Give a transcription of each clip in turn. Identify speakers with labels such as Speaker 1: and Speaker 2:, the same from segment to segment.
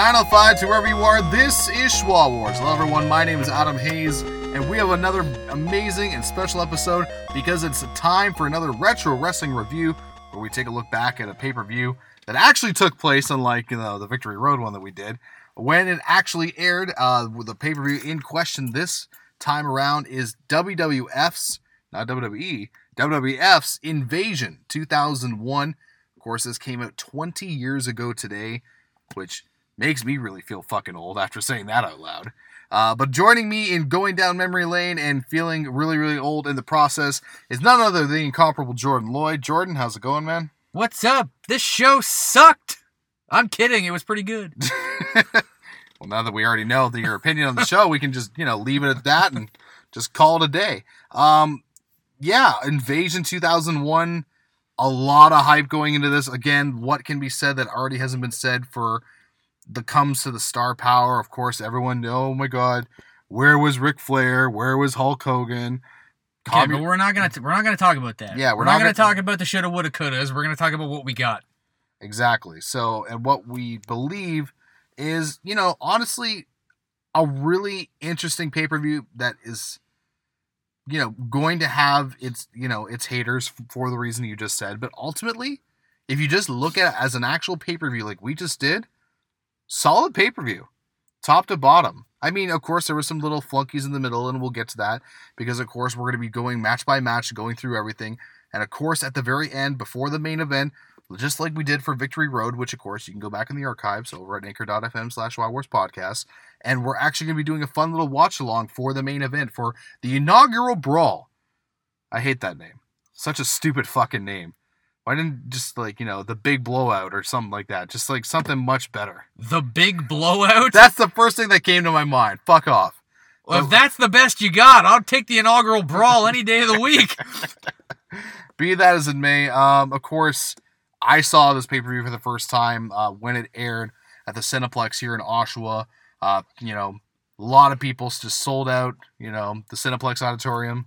Speaker 1: 905 to wherever you are. This is Schwa Wars. Hello, everyone. My name is Adam Hayes, and we have another amazing and special episode because it's time for another retro wrestling review where we take a look back at a pay per view that actually took place, unlike you know the Victory Road one that we did, when it actually aired. Uh, the pay per view in question this time around is WWF's, not WWE, WWF's Invasion 2001. Of course, this came out 20 years ago today, which makes me really feel fucking old after saying that out loud. Uh, but joining me in going down memory lane and feeling really, really old in the process is none other than the incomparable Jordan Lloyd. Jordan, how's it going, man?
Speaker 2: What's up? This show sucked. I'm kidding. It was pretty good.
Speaker 1: well, now that we already know the, your opinion on the show, we can just you know leave it at that and just call it a day. Um, yeah, Invasion 2001. A lot of hype going into this. Again, what can be said that already hasn't been said for the comes to the star power? Of course, everyone. Oh my God, where was Ric Flair? Where was Hulk Hogan?
Speaker 2: Okay, but we're not gonna t- we're not gonna talk about that.
Speaker 1: Yeah, we're
Speaker 2: we're,
Speaker 1: not
Speaker 2: not, gonna,
Speaker 1: gonna-
Speaker 2: talk about the shoulda, woulda, couldas. We're gonna talk about what we got.
Speaker 1: Exactly. So, and what we believe is, you know, honestly, a really interesting pay per view that is, you know, going to have its, you know, its haters for the reason you just said. But ultimately, if you just look at it as an actual pay per view like we just did, solid pay per view, top to bottom. I mean, of course, there were some little flunkies in the middle, and we'll get to that because, of course, we're going to be going match by match, going through everything. And of course, at the very end, before the main event, just like we did for Victory Road, which of course you can go back in the archives over at anchor.fm slash Wars Podcast. And we're actually going to be doing a fun little watch along for the main event for the inaugural brawl. I hate that name. Such a stupid fucking name. Why didn't just like, you know, the big blowout or something like that? Just like something much better.
Speaker 2: The big blowout.
Speaker 1: That's the first thing that came to my mind. Fuck off.
Speaker 2: well, if that's the best you got, I'll take the inaugural brawl any day of the week.
Speaker 1: Be that as it may, um, of course, I saw this pay per view for the first time uh, when it aired at the Cineplex here in Oshawa. Uh, you know, a lot of people just sold out. You know, the Cineplex Auditorium.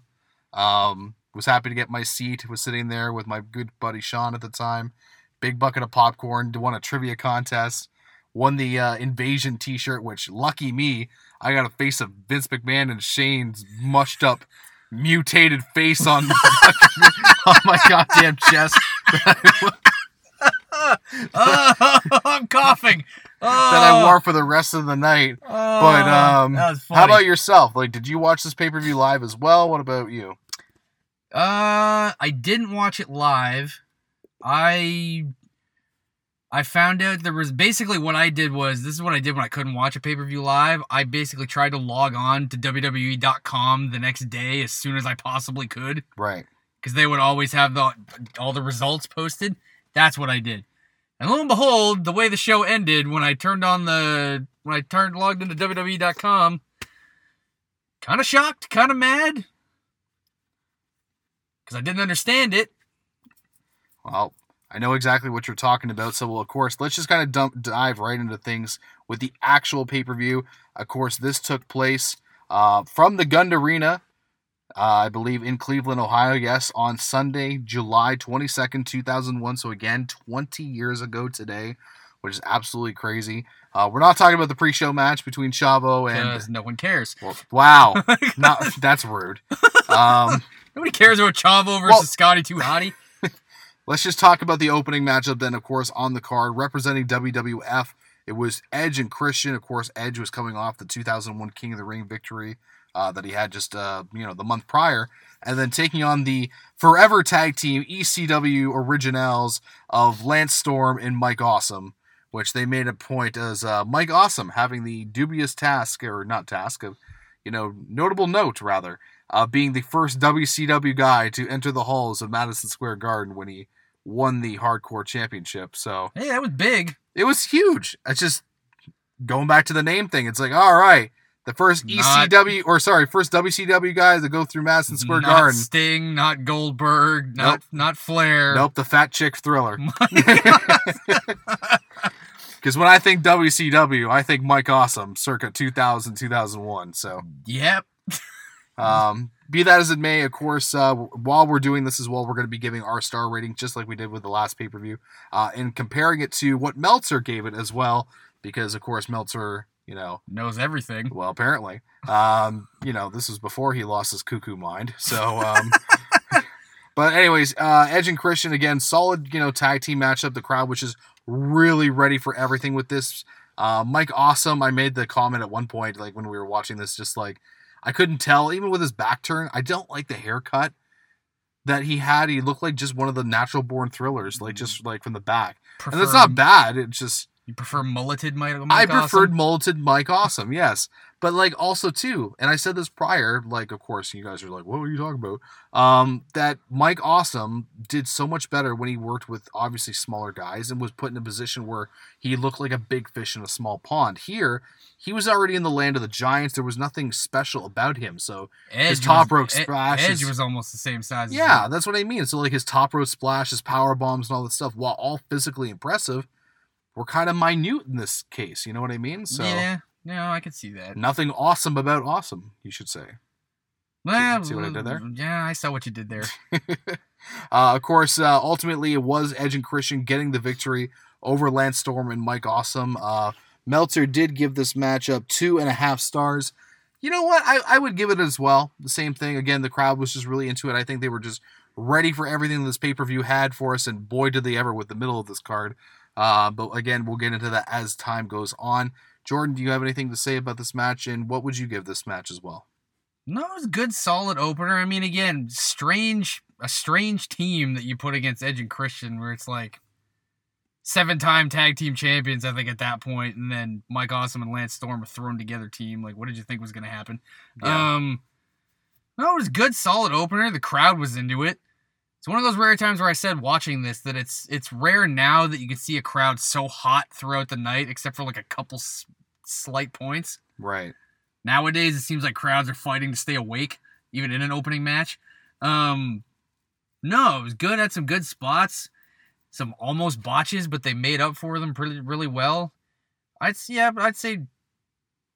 Speaker 1: Um, was happy to get my seat. Was sitting there with my good buddy Sean at the time. Big bucket of popcorn. Won a trivia contest. Won the uh, Invasion T-shirt, which lucky me, I got a face of Vince McMahon and Shane's mushed up, mutated face on on my goddamn chest
Speaker 2: oh, I'm coughing. Oh,
Speaker 1: that I wore for the rest of the night.
Speaker 2: oh,
Speaker 1: But um,
Speaker 2: was funny.
Speaker 1: how about yourself? Like, did you watch this pay per view live as well? What about you?
Speaker 2: Uh, I didn't watch it live. I I found out there was basically what I did was this is what I did when I couldn't watch a pay per view live. I basically tried to log on to WWE.com the next day as soon as I possibly could
Speaker 1: Right.
Speaker 2: because they would always have the all the results posted. That's what I did. And lo and behold, the way the show ended when I turned on the when I turned logged into WWE.com, kind of shocked, kind of mad because I didn't understand it.
Speaker 1: Well, I know exactly what you're talking about. So, well, of course, let's just kind of dump, dive right into things with the actual pay per view. Of course, this took place uh, from the Gund Arena, uh, I believe, in Cleveland, Ohio. Yes, on Sunday, July 22nd, 2001. So, again, 20 years ago today, which is absolutely crazy. Uh, we're not talking about the pre show match between Chavo and.
Speaker 2: No one cares.
Speaker 1: Well, wow. not, that's rude. Um,
Speaker 2: Nobody cares about Chavo versus
Speaker 1: Well-
Speaker 2: Scotty Too Hottie.
Speaker 1: Let's just talk about the opening matchup then, of course, on the card. Representing WWF, it was Edge and Christian. Of course, Edge was coming off the 2001 King of the Ring victory uh, that he had just, uh, you know, the month prior. And then taking on the forever tag team ECW originals of Lance Storm and Mike Awesome, which they made a point as uh, Mike Awesome having the dubious task, or not task, of, you know, notable note, rather, uh, being the first WCW guy to enter the halls of Madison Square Garden when he won the hardcore championship. So
Speaker 2: Hey, that was big.
Speaker 1: it was huge. It's just going back to the name thing. It's like, all right, the first
Speaker 2: Not-
Speaker 1: ECW or sorry, first WCW guy to go through Madison Square
Speaker 2: not
Speaker 1: Garden.
Speaker 2: Sting, not Goldberg, not
Speaker 1: Nope.
Speaker 2: not Flair.
Speaker 1: Nope, the fat chick thriller. Because when I think WCW, I think Mike Awesome, circa 2000, 2001. So,
Speaker 2: Yep.
Speaker 1: Um, be that as it may, of course, uh, while we're doing this as well, we're going to be giving our star rating just like we did with the last pay per view, uh, and comparing it to what Meltzer gave it as well because of course Meltzer, you know,
Speaker 2: Knows everything.
Speaker 1: well apparently, um, you know, this was before he lost his cuckoo mind. So, um, but anyways, uh, Edge and Christian again, solid, you know, tag team matchup. The crowd, which is really ready for everything with this. Uh, Mike Awesome, I made the comment at one point, like when we were watching this, just like I couldn't tell, even with his back turn. I don't like the haircut that he had. He looked like just one of the natural born thrillers, like just like from the back. And that's not bad. It's just
Speaker 2: You prefer mulleted Mike?
Speaker 1: I preferred
Speaker 2: Awesome?
Speaker 1: mulleted Mike Awesome, yes. But like also too, and I said this prior, like of course you guys are like, what were you talking about? Um, that Mike Awesome did so much better when he worked with obviously smaller guys and was put in a position where he looked like a big fish in a small pond. Here, he was already in the land of the giants. There was nothing special about him. So
Speaker 2: Edge
Speaker 1: his top
Speaker 2: was-
Speaker 1: rope splash
Speaker 2: Edge
Speaker 1: is-
Speaker 2: was almost the same size.
Speaker 1: yeah, that's what I mean. So like his top rope splash, his power bombs, and all that stuff, while all physically impressive, were kind of minute in this case. You know what I mean? So
Speaker 2: yeah. No, I can see that.
Speaker 1: nothing awesome about awesome, you should say.
Speaker 2: Well,
Speaker 1: see what I did there?
Speaker 2: Yeah, I saw what you did there.
Speaker 1: uh, of course, uh, ultimately it was Edge and Christian getting the victory over Lance Storm and Mike Awesome. Uh, Meltzer did give this matchup two and a half stars. You know what? I, I would give it as well. The same thing. Again, the crowd was just really into it. I think they were just ready for everything this pay per view had for us, and boy, did they ever with the middle of this card. Uh, but again, we'll get into that as time goes on. Jordan, do you have anything to say about this match, and what would you give this match as well?
Speaker 2: No, it was a good, solid opener. I mean, again, strange, a strange team that you put against Edge and Christian, where it's like seven-time tag team champions. I think at that point, and then Mike Awesome and Lance Storm a thrown together team. Like, what did you think was going to happen? Um, no, it was a good, solid opener. The crowd was into it. It's one of those rare times where I said watching this that it's it's rare now that you can see a crowd so hot throughout the night, except for like a couple s- slight points.
Speaker 1: right.
Speaker 2: Nowadays, it seems like crowds are fighting to stay awake, even in an opening match. Um, no, it was good. Had some good spots, some almost botches, but they made up for them pretty really well. I'd yeah, I'd say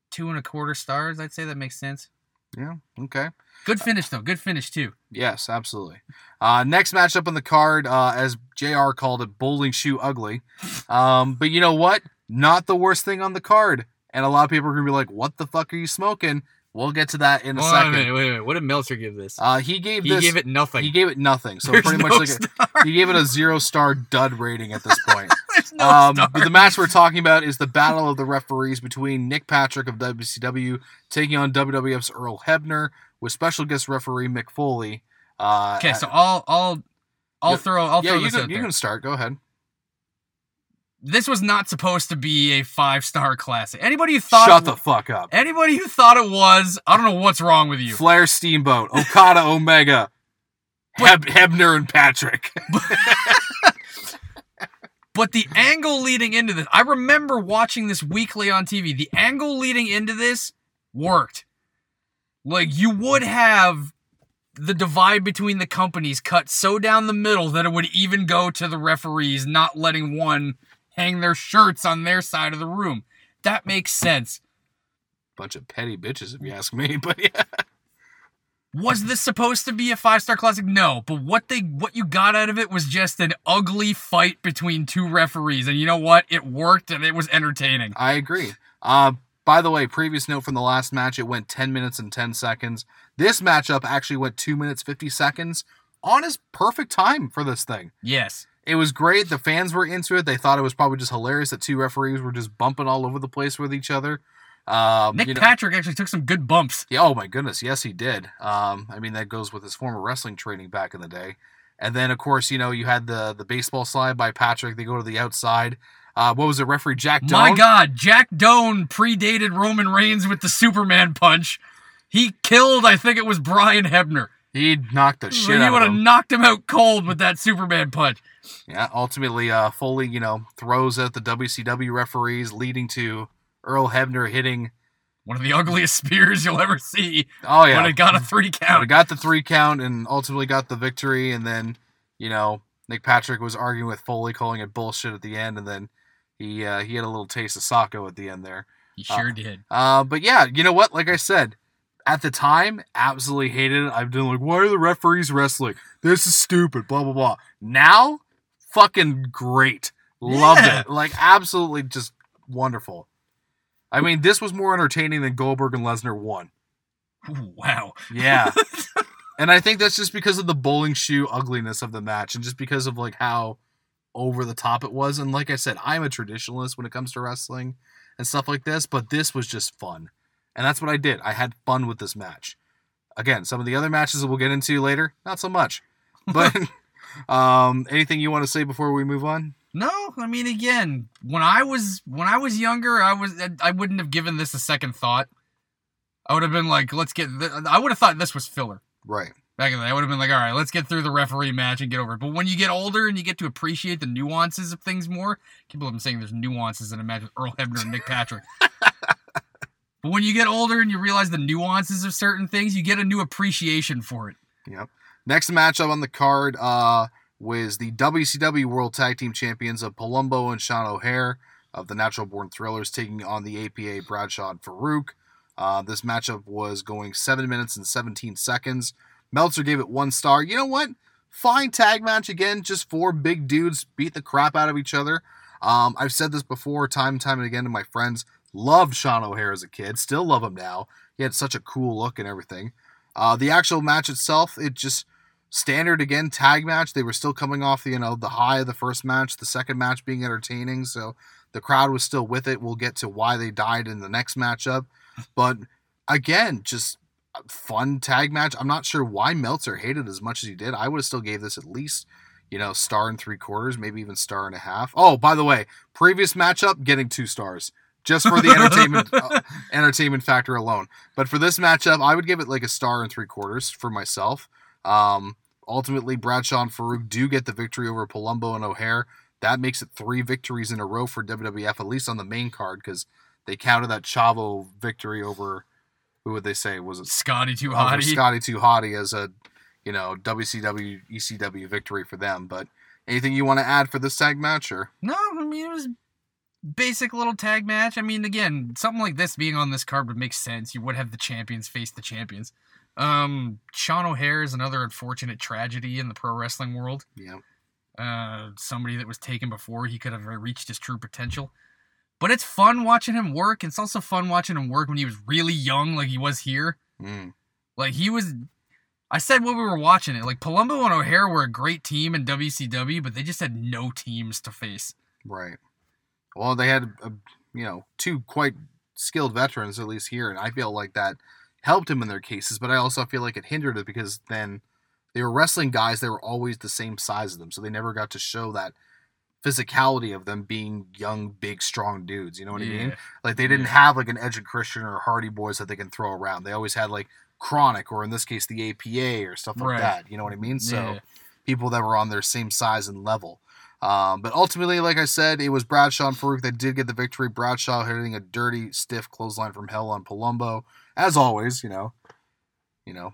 Speaker 2: two and a quarter stars. I'd say that makes sense.
Speaker 1: Yeah. Okay.
Speaker 2: Good finish though. Good finish too.
Speaker 1: Yes, absolutely. Uh, next matchup on the card, uh, as JR called it, bowling shoe ugly. Um, but you know what? Not the worst thing on the card. And a lot of people are to be like, what the fuck are you smoking? We'll get to that in a
Speaker 2: Wait a
Speaker 1: second.
Speaker 2: minute, wait a minute. What did Meltzer give this?
Speaker 1: Uh, he gave
Speaker 2: he
Speaker 1: this.
Speaker 2: gave it nothing.
Speaker 1: he gave it nothing. So
Speaker 2: There's
Speaker 1: pretty much like a, he gave it a zero star dud rating at this point.
Speaker 2: No
Speaker 1: um, but the match we're talking about is the battle of the referees between Nick Patrick of WCW taking on WWF's Earl Hebner with special guest referee Mick Foley. Uh,
Speaker 2: Okay, so I'll I'll I'll throw I'll
Speaker 1: yeah,
Speaker 2: throw
Speaker 1: you
Speaker 2: this
Speaker 1: can,
Speaker 2: out
Speaker 1: you
Speaker 2: there.
Speaker 1: can start. Go ahead.
Speaker 2: This was not supposed to be a five star classic. Anybody who thought
Speaker 1: Shut
Speaker 2: it
Speaker 1: the fuck up.
Speaker 2: anybody who thought it was, I don't know what's wrong with you.
Speaker 1: Flair Steamboat, Okada Omega, Heb- Hebner and Patrick.
Speaker 2: But the angle leading into this, I remember watching this weekly on TV. The angle leading into this worked. Like you would have the divide between the companies cut so down the middle that it would even go to the referees not letting one hang their shirts on their side of the room. That makes sense.
Speaker 1: Bunch of petty bitches, if you ask me. But yeah,
Speaker 2: Was this supposed to be a five star classic? No, but what they what you got out of it was just an ugly fight between two referees, and you know what? It worked and it was entertaining.
Speaker 1: I agree. Uh, by the way, previous note from the last match, it went 10 minutes and 10 seconds. This matchup actually went 2 minutes 50 seconds on his perfect time for this thing.
Speaker 2: Yes.
Speaker 1: It was great. The fans were into it. They thought it was probably just hilarious that two referees were just bumping all over the place with each other. Um,
Speaker 2: Nick
Speaker 1: you know-
Speaker 2: Patrick actually took some good bumps.
Speaker 1: Yeah, oh my goodness, yes he did. Um, I mean that goes with his former wrestling training back in the day. And then of course, you know, you had the the baseball slide by Patrick. They go to the outside. Uh, what was it, referee Jack Doan?
Speaker 2: My God, Jack Doan predated Roman Reigns with the Superman punch. He killed, I think it was Brian Hebner.
Speaker 1: He knocked the shit
Speaker 2: he would have knocked him out cold with that Superman punch.
Speaker 1: Yeah, ultimately, uh, Foley, you know, throws at the WCW referees, leading to Earl Hebner hitting.
Speaker 2: One of the ugliest spears you'll ever see,
Speaker 1: Oh yeah,
Speaker 2: but it got a three
Speaker 1: But it got the three count and ultimately got the victory. And then, you know, Nick Patrick was arguing with Foley, calling it bullshit at the end. And then he uh, he had a little taste of Socko at the end there.
Speaker 2: He sure did.
Speaker 1: Uh, but yeah, you know what? Like I said, at the time, absolutely hated it. I've been like, why are the referees wrestling? This is stupid. Blah blah blah. Now, fucking great. Loved
Speaker 2: Yeah.
Speaker 1: it. Like absolutely, just wonderful. I mean, this was more entertaining than Goldberg and Lesnar won.
Speaker 2: Wow.
Speaker 1: Yeah. and I think that's just because of the bowling shoe ugliness of the match and just because of like how over the top it was. And like I said, I'm a traditionalist when it comes to wrestling and stuff like this, but this was just fun. And that's what I did. I had fun with this match. Again, some of the other matches that we'll get into later, not so much. But um anything you want to say before we move on?
Speaker 2: No, I mean again, when I was when I was younger, I was I wouldn't have given this a second thought. I would have been like, let's get. Th- I would have thought this was filler
Speaker 1: Right.
Speaker 2: back in the day. I would have been like, all right, let's get through the referee match and get over it. But when you get older and you get to appreciate the nuances of things more, can't believe I'm saying there's nuances in a match with Earl Hebner and Nick Patrick. but when you get older and you realize the nuances of certain things, you get a new appreciation for it.
Speaker 1: Yep. Next matchup on the card uh, was the WCW World Tag Team Champions of Palumbo and Sean O'Haire of the Natural Born Thrillers taking on the APA Bradshaw and Faarooq. Uh, this matchup was going 7 minutes and 17 seconds. Meltzer gave it one star. You know what? Fine tag match again. Just four big dudes beat the crap out of each other. Um, I've said this before, time and time and again to my friends. Loved Sean O'Haire as a kid. Still love him now. He had such a cool look and everything. Uh, the actual match itself, it just standard again tag match. They were still coming off the you know the high of the first match, the second match being entertaining, so the crowd was still with it. We'll get to why they died in the next matchup, but again, just fun tag match. I'm not sure why Meltzer hated as much as he did. I would have still gave this at least you know star and three quarters, maybe even star and a half. Oh, by the way, previous matchup getting two stars. Just for the entertainment uh, entertainment factor alone, but for this matchup, I would give it like a star and three quarters for myself. Um, ultimately, Bradshaw and Faarooq do get the victory over Palumbo and O'Haire. That makes it three victories in a row for WWF, at least on the main card, because they counted that Chavo victory over who would they say was it
Speaker 2: Scotty too hotty.
Speaker 1: Scotty Too Hottie as a you know WCW ECW victory for them. But anything you want to add for this tag match or
Speaker 2: No, I mean it was basic little tag match. I mean, again, something like this being on this card would make sense. You would have the champions face the champions. Um, Sean O'Haire is another unfortunate tragedy in the pro wrestling world.
Speaker 1: yeah
Speaker 2: Uh, somebody that was taken before he could have reached his true potential. But it's fun watching him work. It's also fun watching him work when he was really young, like he was here.
Speaker 1: mm,
Speaker 2: Like he was. I said when we were watching it, like Palumbo and O'Haire were a great team in WCW, but they just had no teams to face.
Speaker 1: right. Well, they had uh, you know two quite skilled veterans at least here, and I feel like that helped him in their cases. But I also feel like it hindered it because then they were wrestling guys that were always the same size as them, so they never got to show that physicality of them being young, big, strong dudes. You know what I mean? Like they didn't
Speaker 2: Yeah.
Speaker 1: have like an Edge and Christian or Hardy Boys that they can throw around. They always had like Kronik or in this case the APA or stuff like
Speaker 2: Right.
Speaker 1: that. You know what I mean? So
Speaker 2: Yeah.
Speaker 1: people that were on their same size and level. Um, but ultimately, like I said, it was Bradshaw and Faarooq that did get the victory. Bradshaw hitting a dirty, stiff clothesline from hell on Palumbo, as always. You know, you know,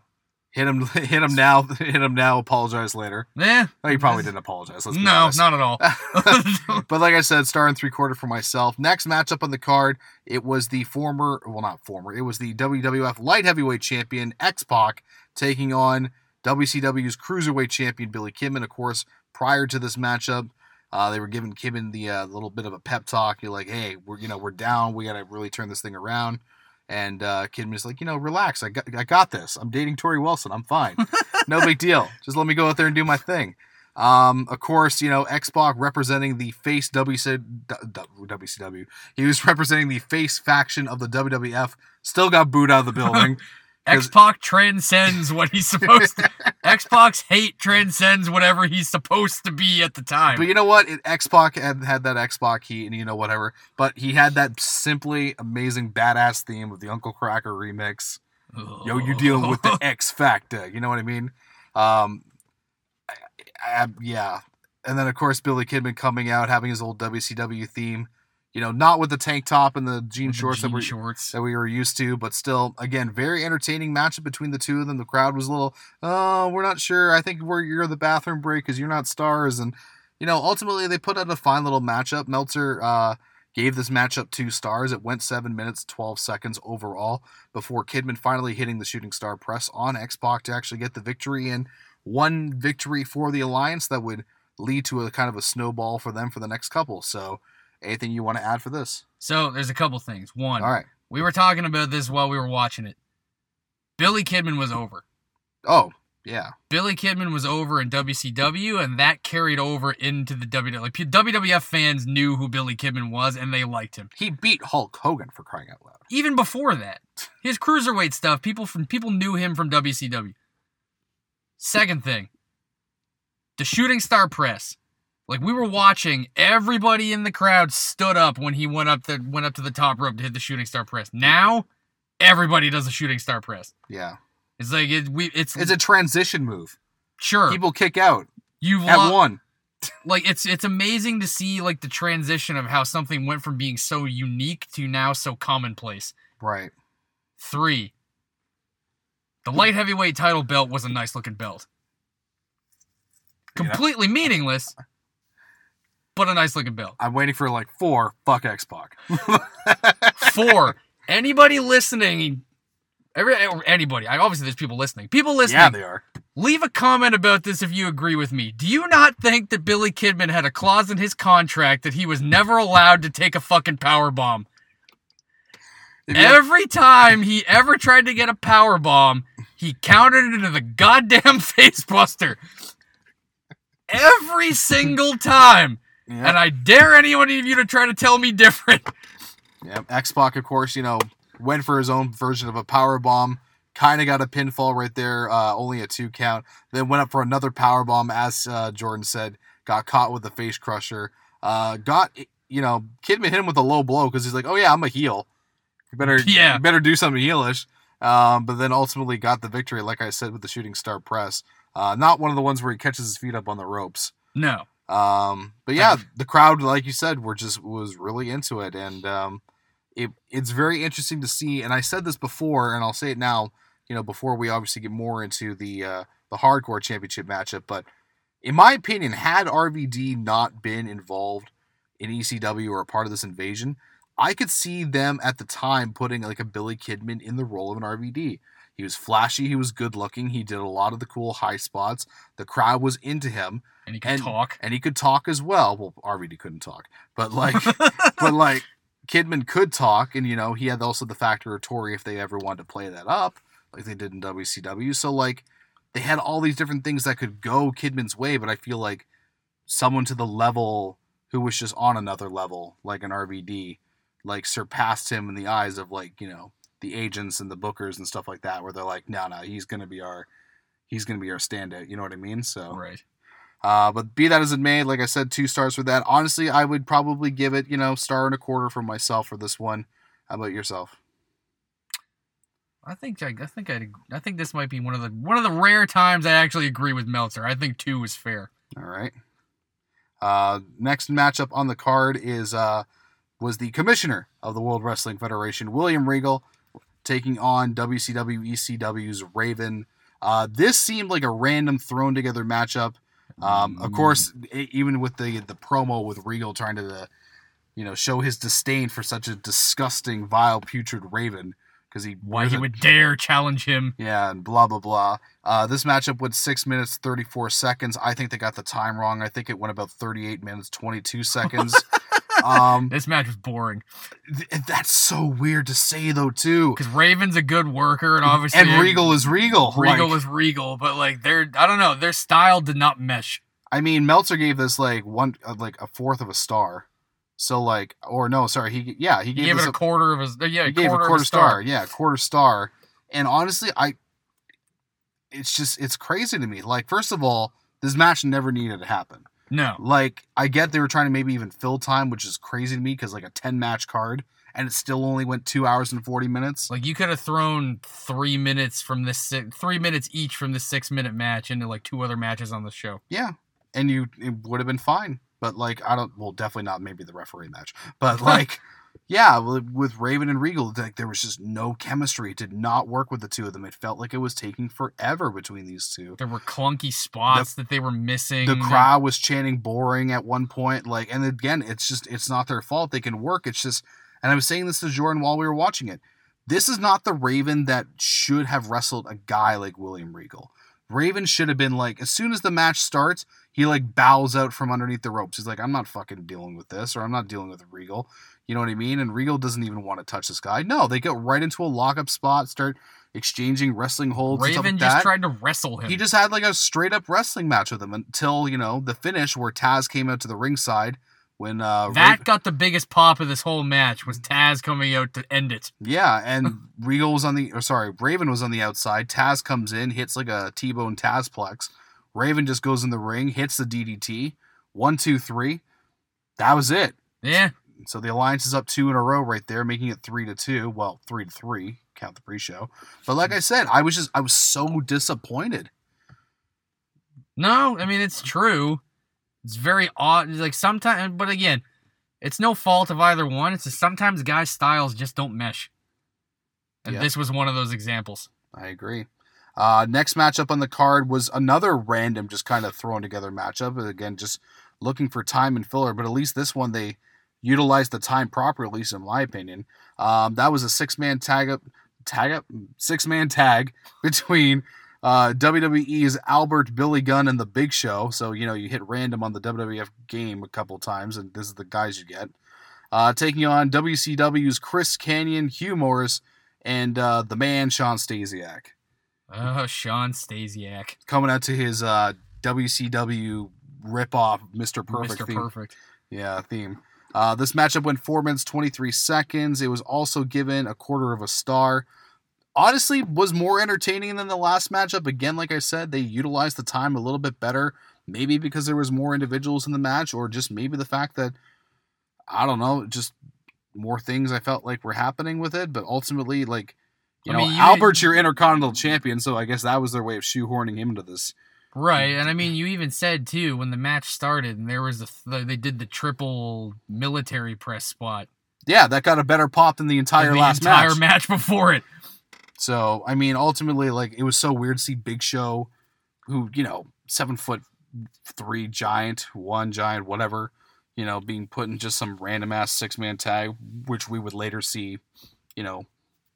Speaker 1: hit him, hit him now, hit him now. Apologize later.
Speaker 2: Eh,
Speaker 1: No, he probably didn't apologize. Let's
Speaker 2: no,
Speaker 1: honest.
Speaker 2: not at all.
Speaker 1: but like I said, star and three quarter for myself. Next matchup on the card, it was the former, well, not former, it was the WWF Light Heavyweight Champion X Pac taking on WCW's Cruiserweight Champion Billy Kim, and Of course, prior to this matchup, uh, they were giving Kidman the uh, little bit of a pep talk. You're like, hey, we're you know we're down. We got to really turn this thing around. And uh, Kidman's like, you know, relax. I got, I got this. I'm dating Torrie Wilson. I'm fine. no big deal. Just let me go out there and do my thing. Um, of course, you know, X Pac representing the face WC, WCW. He was representing the face faction of the WWF. Still got booed out of the building.
Speaker 2: X Pac transcends what he's supposed to. X Pac's hate transcends whatever he's supposed to be at the time.
Speaker 1: but you know what? It, X Pac had, had that X Pac heat and, you know, whatever. But he had that simply amazing badass theme of the Uncle Kracker remix. Yo, you're dealing with the X Factor. You know what I mean? Um, I, I, yeah. And then, of course, Billy Kidman coming out having his old WCW theme. You know, not with the tank top and the jean
Speaker 2: With the
Speaker 1: shorts that we
Speaker 2: shorts.
Speaker 1: that we were used to, but still, again, very entertaining matchup between the two of them. The crowd was a little, oh, we're not sure. I think we're you're the bathroom break because you're not stars, and you know, ultimately they put out a fine little matchup. Meltzer uh, gave this matchup two stars. It went seven minutes twelve seconds overall before Kidman finally hitting the shooting star press on X Pac to actually get the victory and one victory for the alliance that would lead to a kind of a snowball for them for the next couple. So, anything you want to add for this?
Speaker 2: So there's a couple things. One,
Speaker 1: All right.
Speaker 2: we were talking about this while we were watching it. Billy Kidman was over.
Speaker 1: Oh, yeah.
Speaker 2: Billy Kidman was over in WCW, and that carried over into the WWF. Like WWF fans knew who Billy Kidman was, and they liked him.
Speaker 1: He beat Hulk Hogan for crying out loud.
Speaker 2: Even before that, his cruiserweight stuff, people from people knew him from WCW. Second thing, the shooting star press. Like we were watching, everybody in the crowd stood up when he went up the went up to the top rope to hit the shooting star press. Now, everybody does a shooting star press.
Speaker 1: Yeah.
Speaker 2: It's like it, we. It's,
Speaker 1: It's a transition move.
Speaker 2: sure
Speaker 1: People kick out
Speaker 2: you've
Speaker 1: at
Speaker 2: lo-
Speaker 1: one.
Speaker 2: like it's it's amazing to see like the transition of how something went from being so unique to now so commonplace.
Speaker 1: Right.
Speaker 2: Three. The light heavyweight title belt was a nice looking belt.
Speaker 1: Yeah.
Speaker 2: Completely meaningless, but a nice looking bill.
Speaker 1: I'm waiting for like four. Fuck X Pac.
Speaker 2: Four. Anybody listening, every or anybody. I obviously there's people listening. People listening.
Speaker 1: yeah, they are.
Speaker 2: Leave a comment about this if you agree with me. Do you not think that Billy Kidman had a clause in his contract that he was never allowed to take a fucking power bomb? Every time he ever tried to get a power bomb, he countered it into the goddamn face buster. Every single time.
Speaker 1: Yeah.
Speaker 2: And I dare anyone of you to try to tell me different.
Speaker 1: Yeah, X Pac, of course, you know, went for his own version of a power bomb. Kind of got a pinfall right there, uh, only a two count. Then went up for another power bomb, as uh, Jordan said. Got caught with the face crusher. Uh, got you know, Kidman hit him with a low blow because he's like, "Oh yeah, I'm a heel. You better,
Speaker 2: Yeah.
Speaker 1: you better do something heelish." Um, but then ultimately got the victory, like I said, with the shooting star press. Uh, not one of the ones where he catches his feet up on the ropes.
Speaker 2: No.
Speaker 1: Um, but yeah, the crowd, like you said, were just was really into it, and um, it it's very interesting to see. And I said this before, and I'll say it now. You know, before we obviously get more into the uh, the hardcore championship matchup, but in my opinion, had RVD not been involved in ECW or a part of this invasion, I could see them at the time putting like a Billy Kidman in the role of an RVD. He was flashy, he was good looking, he did a lot of the cool high spots. The crowd was into him
Speaker 2: And he could
Speaker 1: And-
Speaker 2: talk.
Speaker 1: and he could talk as well. Well, RVD couldn't talk, but like, but like Kidman could talk, and you know he had also the factor of Torrie if they ever wanted to play that up, like they did in WCW. So like, they had all these different things that could go Kidman's way, but I feel like someone to the level who was just on another level, like an RVD, like surpassed him in the eyes of like you know the agents and the bookers and stuff like that, where they're like, no, no, he's gonna be our, he's gonna be our standout. You know what I mean? So.
Speaker 2: Right.
Speaker 1: Uh, but be that as it may, like I said, two stars for that. Honestly, I would probably give it, you know, star and a quarter for myself for this one. How about yourself?
Speaker 2: I think I, I think I I think this might be one of the one of the rare times I actually agree with Meltzer. I think two is fair.
Speaker 1: All right. Uh, next matchup on the card is uh, was the commissioner of the World Wrestling Federation, William Regal, taking on WCW ECW's Raven. Uh, this seemed like a random thrown together matchup. Um, of course, e- even with the the promo with Regal trying to, uh, you know, show his disdain for such a disgusting, vile, putrid Raven, because he
Speaker 2: why he would dare challenge him.
Speaker 1: yeah, and blah blah blah. Uh, this matchup went six minutes thirty four seconds. I think they got the time wrong. I think it went about thirty eight minutes twenty two seconds. um,
Speaker 2: This match was boring
Speaker 1: th- that's so weird to say though too.
Speaker 2: because Raven's a good worker, and obviously
Speaker 1: And Regal is Regal.
Speaker 2: Regal
Speaker 1: Like,
Speaker 2: is Regal, but like their I don't know, their style did not mesh.
Speaker 1: I mean, Meltzer gave this like one, uh, like a fourth of a star. So like, or no, sorry, he yeah he
Speaker 2: He
Speaker 1: gave,
Speaker 2: gave
Speaker 1: this
Speaker 2: it a quarter of his yeah,
Speaker 1: he
Speaker 2: a
Speaker 1: gave
Speaker 2: quarter,
Speaker 1: a quarter
Speaker 2: of
Speaker 1: star. Yeah, quarter star. And honestly, I it's just it's crazy to me. Like, first of all, this match never needed to happen.
Speaker 2: No,
Speaker 1: Like, I get they were trying to maybe even fill time, which is crazy to me because like a ten match card, and it still only went two hours and forty minutes.
Speaker 2: like you could have thrown three minutes from this si- three minutes each from the six minute match into like two other matches on the show.
Speaker 1: Yeah, and you it would have been fine. But like, I don't. Well, definitely not. Maybe the referee match. But like, yeah, with Raven and Regal, like there was just no chemistry. It did not work with the two of them. It felt like it was taking forever between these two.
Speaker 2: There were clunky spots that they were missing.
Speaker 1: the crowd was chanting boring at one point like and again it's just it's not their fault they can work it's just and i was saying this to jordan while we were watching it this is not the raven that should have wrestled a guy like william regal Raven should have been like, as soon as the match starts, he like bows out from underneath the ropes. He's like, I'm not fucking dealing with this, or I'm not dealing with Regal. You know what I mean? And Regal doesn't even want to touch this guy. No, they get right into a lockup spot, start exchanging wrestling holds.
Speaker 2: Raven
Speaker 1: like
Speaker 2: just
Speaker 1: that.
Speaker 2: tried to wrestle him.
Speaker 1: He just had like a straight up wrestling match with him until you know the finish where Taz came out to the ringside when uh
Speaker 2: that
Speaker 1: Raven-
Speaker 2: got the biggest pop of this whole match was Taz coming out to end it.
Speaker 1: yeah and Regal was on the or sorry Raven was on the outside. Taz comes in, hits like a T-bone Tazplex. Raven just goes in the ring, hits the DDT. One, two, three. That was it.
Speaker 2: Yeah.
Speaker 1: So the alliance is up two in a row right there, making it three to two. Well, three to three. Count the pre-show. But like I said, I was just I was so disappointed.
Speaker 2: No, I mean it's true. It's very odd. Like sometimes, but again, it's no fault of either one. It's just sometimes guys' styles just don't mesh, and
Speaker 1: Yeah.
Speaker 2: this was one of those examples.
Speaker 1: I agree. Uh, next matchup on the card was another random, just kind of thrown together matchup. Again, just looking for time and filler, but at least this one they utilized the time proper, at least in my opinion. Um, that was a six man tag up, tag up, six man tag between uh, WWE's Albert Billy Gunn and the Big Show. So you know you hit random on the WWF game a couple times, and this is the guys you get. Uh, taking on WCW's Chris Kanyon, Hugh Morrus, and uh, the man Shawn Stasiak
Speaker 2: Oh, Shawn Stasiak,
Speaker 1: coming out to his uh, WCW ripoff Mr. Perfect
Speaker 2: Mr.
Speaker 1: theme.
Speaker 2: Perfect.
Speaker 1: Yeah, theme. Uh, this matchup went four minutes twenty three seconds. It was also given a quarter of a star. Honestly, was more entertaining than the last matchup. Again, like I said, they utilized the time a little bit better. Maybe because there was more individuals in the match, or just maybe the fact that I don't know, just more things I felt like were happening with it. But ultimately, like you
Speaker 2: I
Speaker 1: know,
Speaker 2: mean, you-
Speaker 1: Albert's your intercontinental champion, so I guess that was their way of shoehorning him into this.
Speaker 2: Right, and I mean, you even said too when the match started, and there was a th- they did the triple military press spot,
Speaker 1: Yeah, that got a better pop than the entire
Speaker 2: than the
Speaker 1: last
Speaker 2: entire
Speaker 1: match.
Speaker 2: match before it.
Speaker 1: So I mean, ultimately, like it was so weird to see Big Show, who you know, seven foot three giant, one giant, whatever, you know, being put in just some random ass six man tag, which we would later see, you know,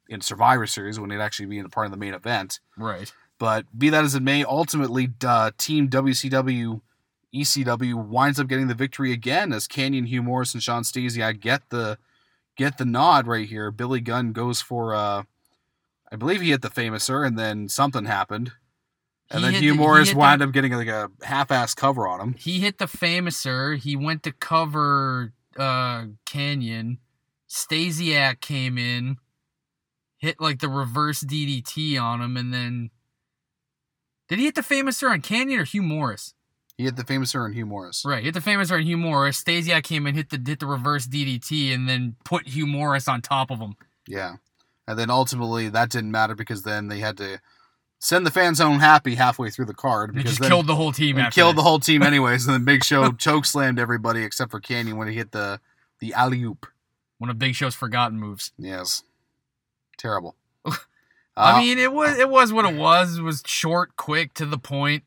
Speaker 1: in Survivor Series when it actually be in a part of the main event.
Speaker 2: Right.
Speaker 1: But be that as it may, ultimately, uh, Team WCW ECW winds up getting the victory again as Kanyon, Hugh Morrus, and Shawn Stasiak get the get the nod right here. Billy Gunn goes for, uh, I believe he hit the famouser, and then something happened, and
Speaker 2: He
Speaker 1: then Hugh
Speaker 2: the-
Speaker 1: Morris
Speaker 2: hit the-
Speaker 1: wound up getting like a half-ass cover on him.
Speaker 2: He hit the famouser. He went to cover uh Kanyon. Stasiak came in, hit like the reverse DDT on him, and then did he hit the famouser on Kanyon or Hugh Morrus?
Speaker 1: He hit the famouser and Hugh Morrus.
Speaker 2: Right, hit the famouser on Hugh Morrus. Stasiak came in, hit the hit the reverse DDT, and then put Hugh Morrus on top of him.
Speaker 1: Yeah, and then ultimately that didn't matter because then they had to send the fans home happy halfway through the card because
Speaker 2: just
Speaker 1: then
Speaker 2: killed the whole team.
Speaker 1: and
Speaker 2: after
Speaker 1: killed
Speaker 2: that.
Speaker 1: the whole team anyways. And then Big Show choke slammed everybody except for Kanyon when he hit the the alley oop.
Speaker 2: one of Big Show's forgotten moves.
Speaker 1: Yes, terrible.
Speaker 2: I
Speaker 1: Uh,
Speaker 2: mean, it was it was what it was. It was short, quick, to the point.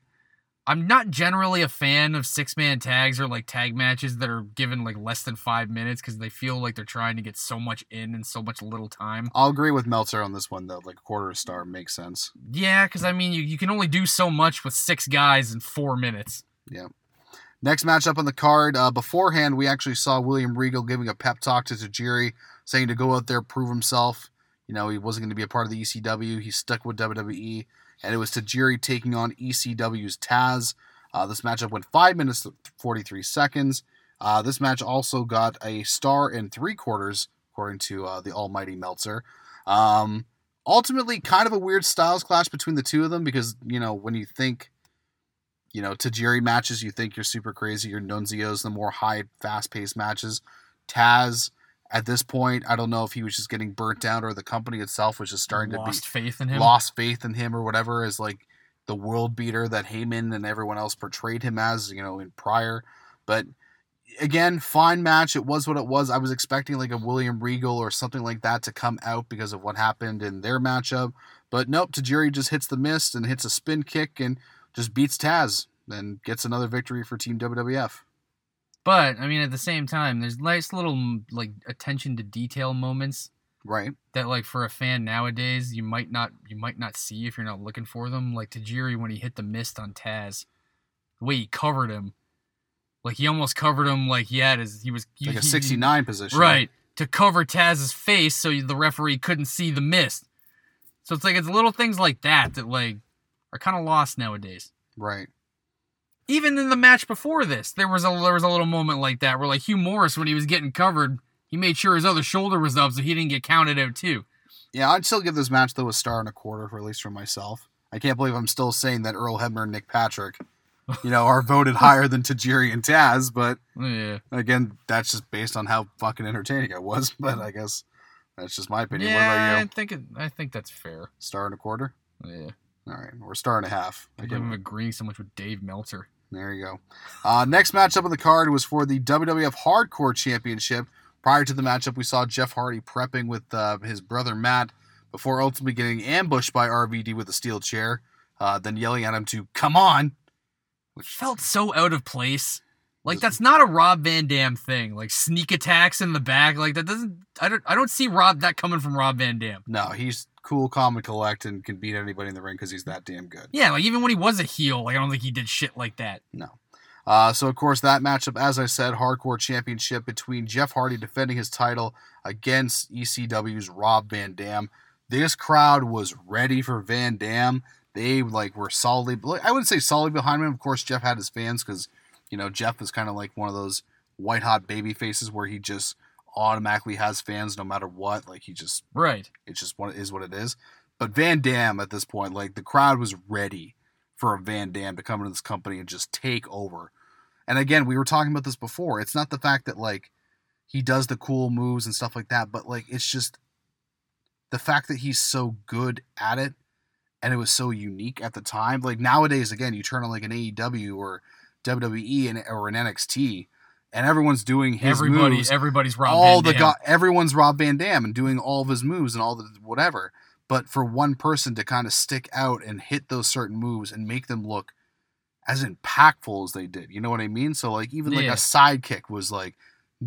Speaker 2: I'm not generally a fan of six man tags or like tag matches that are given like less than five minutes because they feel like they're trying to get so much in in so much little time.
Speaker 1: I'll agree with Meltzer on this one though. Like a quarter a star makes sense.
Speaker 2: Yeah, because I mean, you, you can only do so much with six guys in four minutes. Yeah.
Speaker 1: Next matchup on the card. Uh, beforehand, we actually saw William Regal giving a pep talk to Tajiri, saying to go out there prove himself. You know, he wasn't going to be a part of the ECW. He stuck with WWE, and it was Tajiri taking on ECW's Taz. Uh, this matchup went five minutes forty three seconds. Uh, this match also got a star and three quarters, according to uh, the Almighty Meltzer. Um, ultimately, kind of a weird styles clash between the two of them because you know when you think you know, Tajiri matches, you think you're super crazy. Your Nunzio's the more high, fast paced matches. Taz, at this point, I don't know if he was just getting burnt out or the company itself was just starting
Speaker 2: Lost
Speaker 1: to
Speaker 2: faith in him.
Speaker 1: lost faith in him or whatever as like the world beater that Heyman and everyone else portrayed him as, you know, in prior. But again, fine match. It was what it was. I was expecting like a William Regal or something like that to come out because of what happened in their matchup. But nope, Tajiri just hits the mist and hits a spin kick and just beats Taz and gets another victory for Team WWF.
Speaker 2: But I mean, at the same time, there's nice little like attention to detail moments.
Speaker 1: Right.
Speaker 2: that like for a fan nowadays you might not you might not see if you're not looking for them. Like Tajiri when he hit the mist on Taz, the way he covered him, like he almost covered him like he had his he was he,
Speaker 1: Like a
Speaker 2: he-
Speaker 1: 69 position.
Speaker 2: right to cover Taz's face so the referee couldn't see the mist. So it's like it's little things like that that like are kind of lost nowadays.
Speaker 1: Right.
Speaker 2: Even in the match before this, there was a there was a little moment like that where like Hugh Morrus when he was getting covered, he made sure his other shoulder was up so he didn't get counted out too.
Speaker 1: Yeah, I'd still give this match though a star and a quarter for at least for myself. I can't believe I'm still saying that Earl Hebner and Nick Patrick, you know, are voted higher than Tajiri and Taz, but
Speaker 2: Yeah.
Speaker 1: again, that's just based on how fucking entertaining it was. But I guess that's just my opinion. what
Speaker 2: Yeah,
Speaker 1: about
Speaker 2: I think it, I think that's fair.
Speaker 1: Star and a quarter?
Speaker 2: Yeah,
Speaker 1: All right, or star and a half.
Speaker 2: I can't
Speaker 1: can,
Speaker 2: agreeing so much with Dave Meltzer.
Speaker 1: There you go. Uh, next matchup on the card was for the WWF Hardcore Championship. Prior to the matchup, we saw Jeff Hardy prepping with uh, his brother Matt before ultimately getting ambushed by RVD with a steel chair, uh, then yelling at him to "Come on!" Which
Speaker 2: Felt so out of place. Like that's not a Rob Van Dam thing. Like sneak attacks in the back. Like that doesn't. I don't. I don't see Rob that coming from Rob Van Dam.
Speaker 1: no, he's cool, calm, and collect, and can beat anybody in the ring because he's that damn good.
Speaker 2: Yeah, like even when he was a heel, like I don't think he did shit like that.
Speaker 1: No. Uh, so of course that matchup, as I said, hardcore championship between Jeff Hardy defending his title against ECW's Rob Van Dam. This crowd was ready for Van Dam. They like were solidly. I wouldn't say solidly behind him. Of course, Jeff had his fans because you know Jeff is kind of like one of those white hot baby faces where he just automatically has fans no matter what. Like he just
Speaker 2: Right.
Speaker 1: it's just what it is what it is. But Van Dam at this point, like the crowd was ready for a Van Dam to come into this company and just take over. And again, we were talking about this before. It's not the fact that like he does the cool moves and stuff like that, but like it's just the fact that he's so good at it and it was so unique at the time. Like nowadays, again, you turn on like an AEW or WWE and or an NXT, and everyone's doing his
Speaker 2: Everybody,
Speaker 1: moves
Speaker 2: everybody's Rob
Speaker 1: all
Speaker 2: Van
Speaker 1: the
Speaker 2: Dam.
Speaker 1: go- everyone's Rob Van Dam and doing all of his moves and all the whatever. But for one person to kind of stick out and hit those certain moves and make them look as impactful as they did, you know what I mean? So like even like
Speaker 2: Yeah.
Speaker 1: a sidekick was like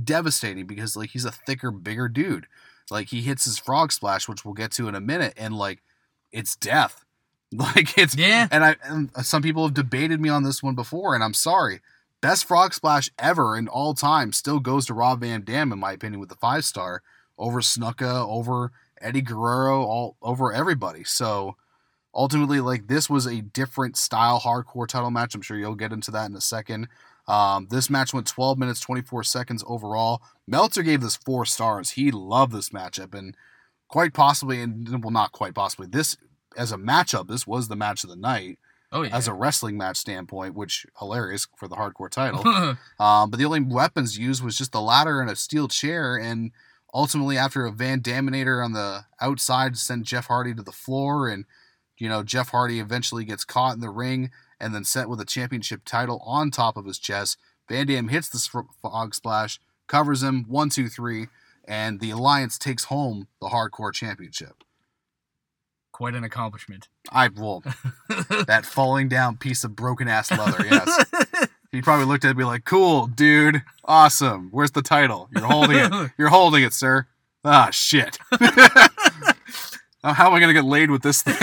Speaker 1: devastating because like he's a thicker, bigger dude. Like he hits his frog splash, which we'll get to in a minute, and like it's death. Like it's
Speaker 2: Yeah.
Speaker 1: and I and some people have debated me on this one before, and I'm sorry. Best frog splash ever in all time still goes to Rob Van Dam, in my opinion, with the five star over Snuka, over Eddie Guerrero, all over everybody. So ultimately, like this was a different style hardcore title match. I'm sure you'll get into that in a second. Um, this match went 12 minutes 24 seconds overall. Meltzer gave this four stars. He loved this matchup, and quite possibly, and well, not quite possibly, this as a matchup, this was the match of the night
Speaker 2: Oh yeah.
Speaker 1: as a wrestling match standpoint, which hilarious for the hardcore title. um, but the only weapons used was just a ladder and a steel chair, and ultimately, after a Van Daminator on the outside sent Jeff Hardy to the floor, and you know Jeff Hardy eventually gets caught in the ring and then set with a championship title on top of his chest. Van Dam hits the frog splash, covers him one, two, three, and the Alliance takes home the hardcore championship.
Speaker 2: Quite an accomplishment.
Speaker 1: I will that falling down piece of broken ass leather. Yes. He probably looked at me like, "Cool, dude, awesome. Where's the title? You're holding it. You're holding it, sir. Ah, shit. How am I gonna get laid with this thing?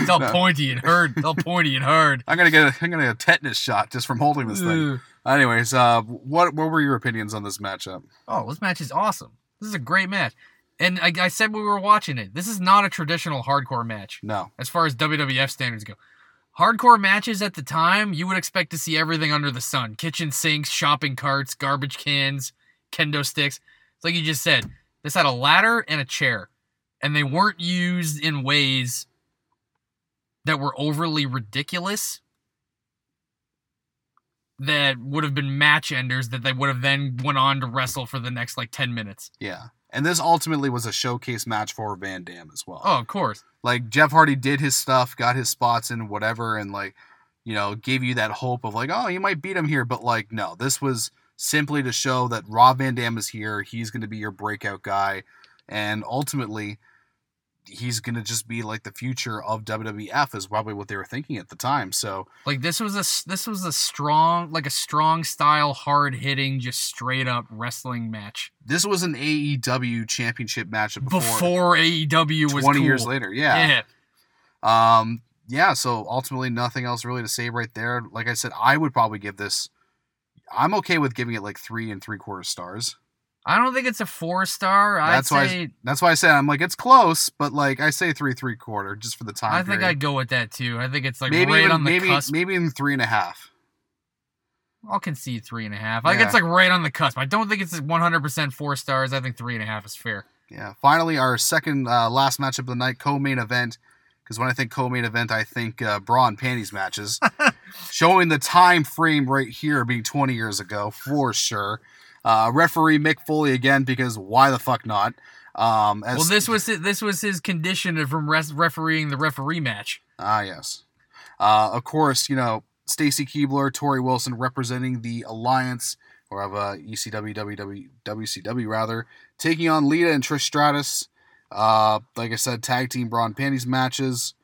Speaker 2: It's all
Speaker 1: No.
Speaker 2: pointy and hard. It's all pointy and hard.
Speaker 1: I'm gonna get a, I'm gonna get a tetanus shot just from holding this thing. Anyways, uh, what what were your opinions on this matchup?
Speaker 2: Oh, this match is awesome. This is a great match. And I, I said we were watching it, this is not a traditional hardcore match
Speaker 1: No,
Speaker 2: as far as WWF standards go. Hardcore matches at the time, you would expect to see everything under the sun kitchen sinks, shopping carts, garbage cans, kendo sticks. It's like you just said. This had a ladder and a chair, and they weren't used in ways that were overly ridiculous that would have been match enders that they would have then went on to wrestle for the next like 10 minutes.
Speaker 1: yeah, and this ultimately was a showcase match for Van Dam as well.
Speaker 2: Oh, of course.
Speaker 1: like Jeff Hardy did his stuff, got his spots in whatever, and like, you know, gave you that hope of like, oh, you might beat him here, but like, no, this was simply to show that Rob Van Dam is here. He's going to be your breakout guy, and ultimately, he's gonna just be like the future of WWF is probably what they were thinking at the time. So
Speaker 2: Like this was a this was a strong like a strong style hard hitting just straight up wrestling match
Speaker 1: this was an AEW championship match before,
Speaker 2: before AEW was
Speaker 1: 20 years later. Yeah.
Speaker 2: yeah.
Speaker 1: Um yeah, so ultimately nothing else really to say right there. Like I said, I would probably give this I'm okay with giving it like three and three quarter stars.
Speaker 2: I don't think it's a four star. I'd
Speaker 1: That's why I- That's why I said I'm like it's close, but like I say three three quarter just for the time.
Speaker 2: I think
Speaker 1: period.
Speaker 2: I'd go with that too. I think it's like
Speaker 1: maybe
Speaker 2: right
Speaker 1: even,
Speaker 2: on the
Speaker 1: maybe
Speaker 2: cusp.
Speaker 1: maybe even three and a half.
Speaker 2: I'll concede three and a half. I think it's like right on the cusp. I don't think it's 100% four stars. I think three and a half is fair.
Speaker 1: Yeah. Finally, our second uh, last matchup of the night, co-main event. Because when I think co-main event, I think uh, bra and panties matches. Showing the time frame right here being 20 years ago for sure. Uh, referee Mick Foley again because why the fuck not? Um, as,
Speaker 2: well, this was his, this was his condition from res- refereeing the referee match.
Speaker 1: Ah, yes. Uh, of course, you know, Stacy Keibler, Torrie Wilson representing the Alliance, or of uh, ECW, WW, WCW rather, taking on Lita and Trish Stratus. Uh, like I said, tag team brawn panties matches.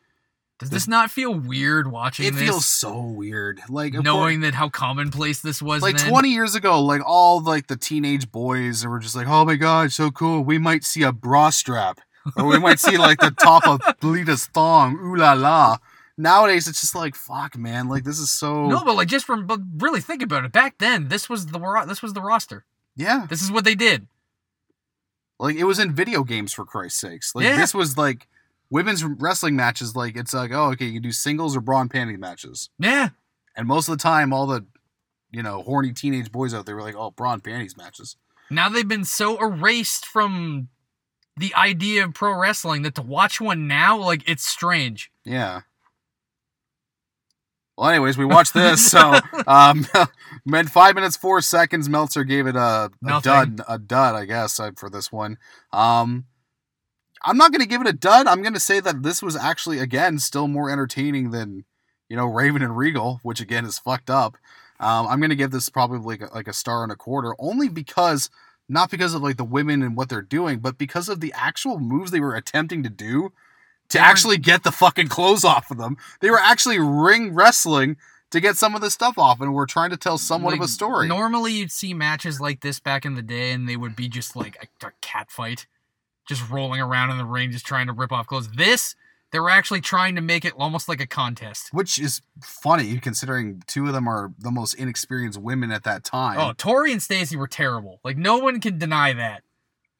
Speaker 2: Does this not feel weird watching
Speaker 1: It
Speaker 2: this?
Speaker 1: feels so weird. Like
Speaker 2: knowing that how commonplace this was.
Speaker 1: like
Speaker 2: then?
Speaker 1: 20 years ago, like all like the teenage boys were just like, oh my god, so cool. We might see a bra strap. Or we might see like the top of Lita's thong. Ooh la la. Nowadays, it's just like, fuck, man. Like, this is so.
Speaker 2: No, but like just from but really think about it. Back then, this was the this was the roster.
Speaker 1: Yeah.
Speaker 2: This is what they did.
Speaker 1: Like it was in video games for Christ's sakes. Like
Speaker 2: Yeah.
Speaker 1: this was like women's wrestling matches. Like it's like oh okay, you can do singles or bra and panty matches.
Speaker 2: Yeah,
Speaker 1: And most of the time, all the you know horny teenage boys out there were like oh bra and panties matches.
Speaker 2: now they've been so erased from the idea of pro wrestling that to watch one now, like it's strange.
Speaker 1: Yeah. Well, anyways, we watched this. So, um, meant five minutes four seconds. Meltzer gave it a, a dud, a dud, I guess, uh, for this one. Um, I'm not going to give it a dud. I'm going to say that this was actually again still more entertaining than you know Raven and Regal, which again is fucked up. Um, I'm going to give this probably like a, like a star and a quarter, only because not because of like the women and what they're doing, but because of the actual moves they were attempting to do to
Speaker 2: were-
Speaker 1: actually get the fucking clothes off of them. They were actually ring wrestling to get some of this stuff off, and we're trying to tell somewhat of a story.
Speaker 2: Normally, you'd see matches like this back in the day, and they would be just like a, a cat fight, just rolling around in the ring, just trying to rip off clothes. This, they were actually trying to make it almost like a contest.
Speaker 1: which is funny considering two of them are the most inexperienced women at that time.
Speaker 2: Oh, Torrie and Stacy were terrible. Like no one can deny that.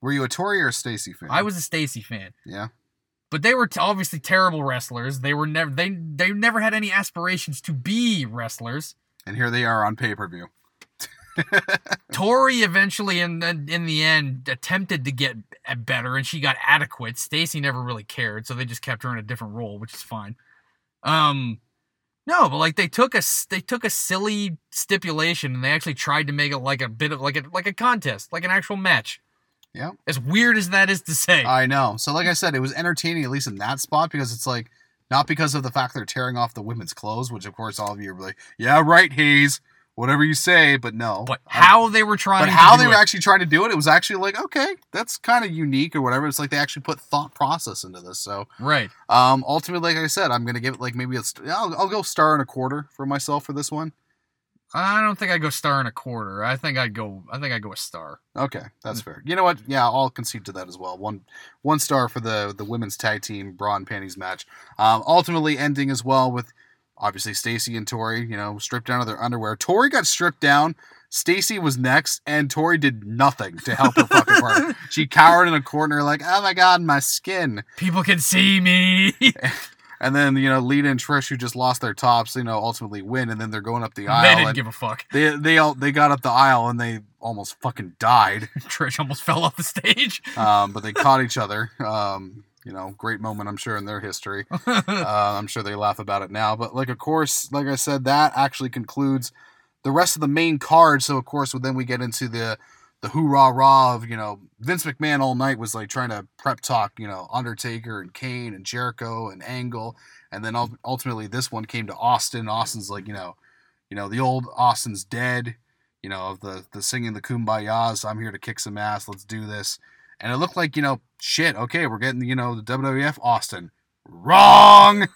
Speaker 1: Were you a Torrie or a Stacy fan?
Speaker 2: I was a Stacy fan,
Speaker 1: Yeah.
Speaker 2: but they were t- obviously terrible wrestlers. They were never they they never had any aspirations to be wrestlers.
Speaker 1: And here they are on pay per view.
Speaker 2: Torrie eventually, in the, in the end, attempted to get better, and she got adequate. Stacy never really cared, so they just kept her in a different role, which is fine. Um, no, but like they took a they took a silly stipulation and they actually tried to make it like a bit of like a like a contest, like an actual match.
Speaker 1: Yeah.
Speaker 2: As weird as that is to say.
Speaker 1: I know. So, like I said, it was entertaining at least in that spot because it's like not because of the fact they're tearing off the women's clothes, which of course all of you are like, yeah, right, Hayes, whatever you say, but no.
Speaker 2: but how they were trying
Speaker 1: but
Speaker 2: to
Speaker 1: how
Speaker 2: do
Speaker 1: they were
Speaker 2: it.
Speaker 1: actually trying to do it, it was actually like, okay, that's kind of unique or whatever. It's like they actually put thought process into this. So,
Speaker 2: right.
Speaker 1: um, ultimately, like I said, I'm gonna give it like maybe a, st- I'll, I'll go star and a quarter for myself for this one.
Speaker 2: I don't think I'd go star and a quarter. I think I'd go. I think I'd go a star.
Speaker 1: Okay, that's
Speaker 2: Mm.
Speaker 1: fair. You know what? Yeah, I'll concede to that as well. One one star for the the women's tag team bra and panties match. Um, ultimately ending as well with obviously Stacy and Torrie. You know, stripped down to their underwear. Torrie got stripped down. Stacy was next, and Torrie did nothing to help her fucking part. She cowered in a corner, like, "Oh my god, my skin."
Speaker 2: People can see me.
Speaker 1: And then you know, Lita and Trish, who just lost their tops, you know, ultimately win, and then they're going up the aisle.
Speaker 2: they
Speaker 1: didn't
Speaker 2: give a fuck.
Speaker 1: they they all they got up the aisle and they almost fucking died.
Speaker 2: Trish almost fell off the stage.
Speaker 1: um, but they caught each other. Um, you know, great moment, I'm sure, in their history. Uh, I'm sure they laugh about it now. But like, of course, like I said, that actually concludes the rest of the main card. So of course, then we get into the the hoorah rah of you know Vince McMahon all night was like trying to prep talk you know Undertaker and Kane and Jericho and Angle, and then ultimately this one came to Austin. Austin's like you know, you know the old Austin's dead. You know of the the singing the kumbayas. I'm here to kick some ass. Let's do this. And it looked like you know shit. Okay, we're getting you know the WWF Austin. Wrong.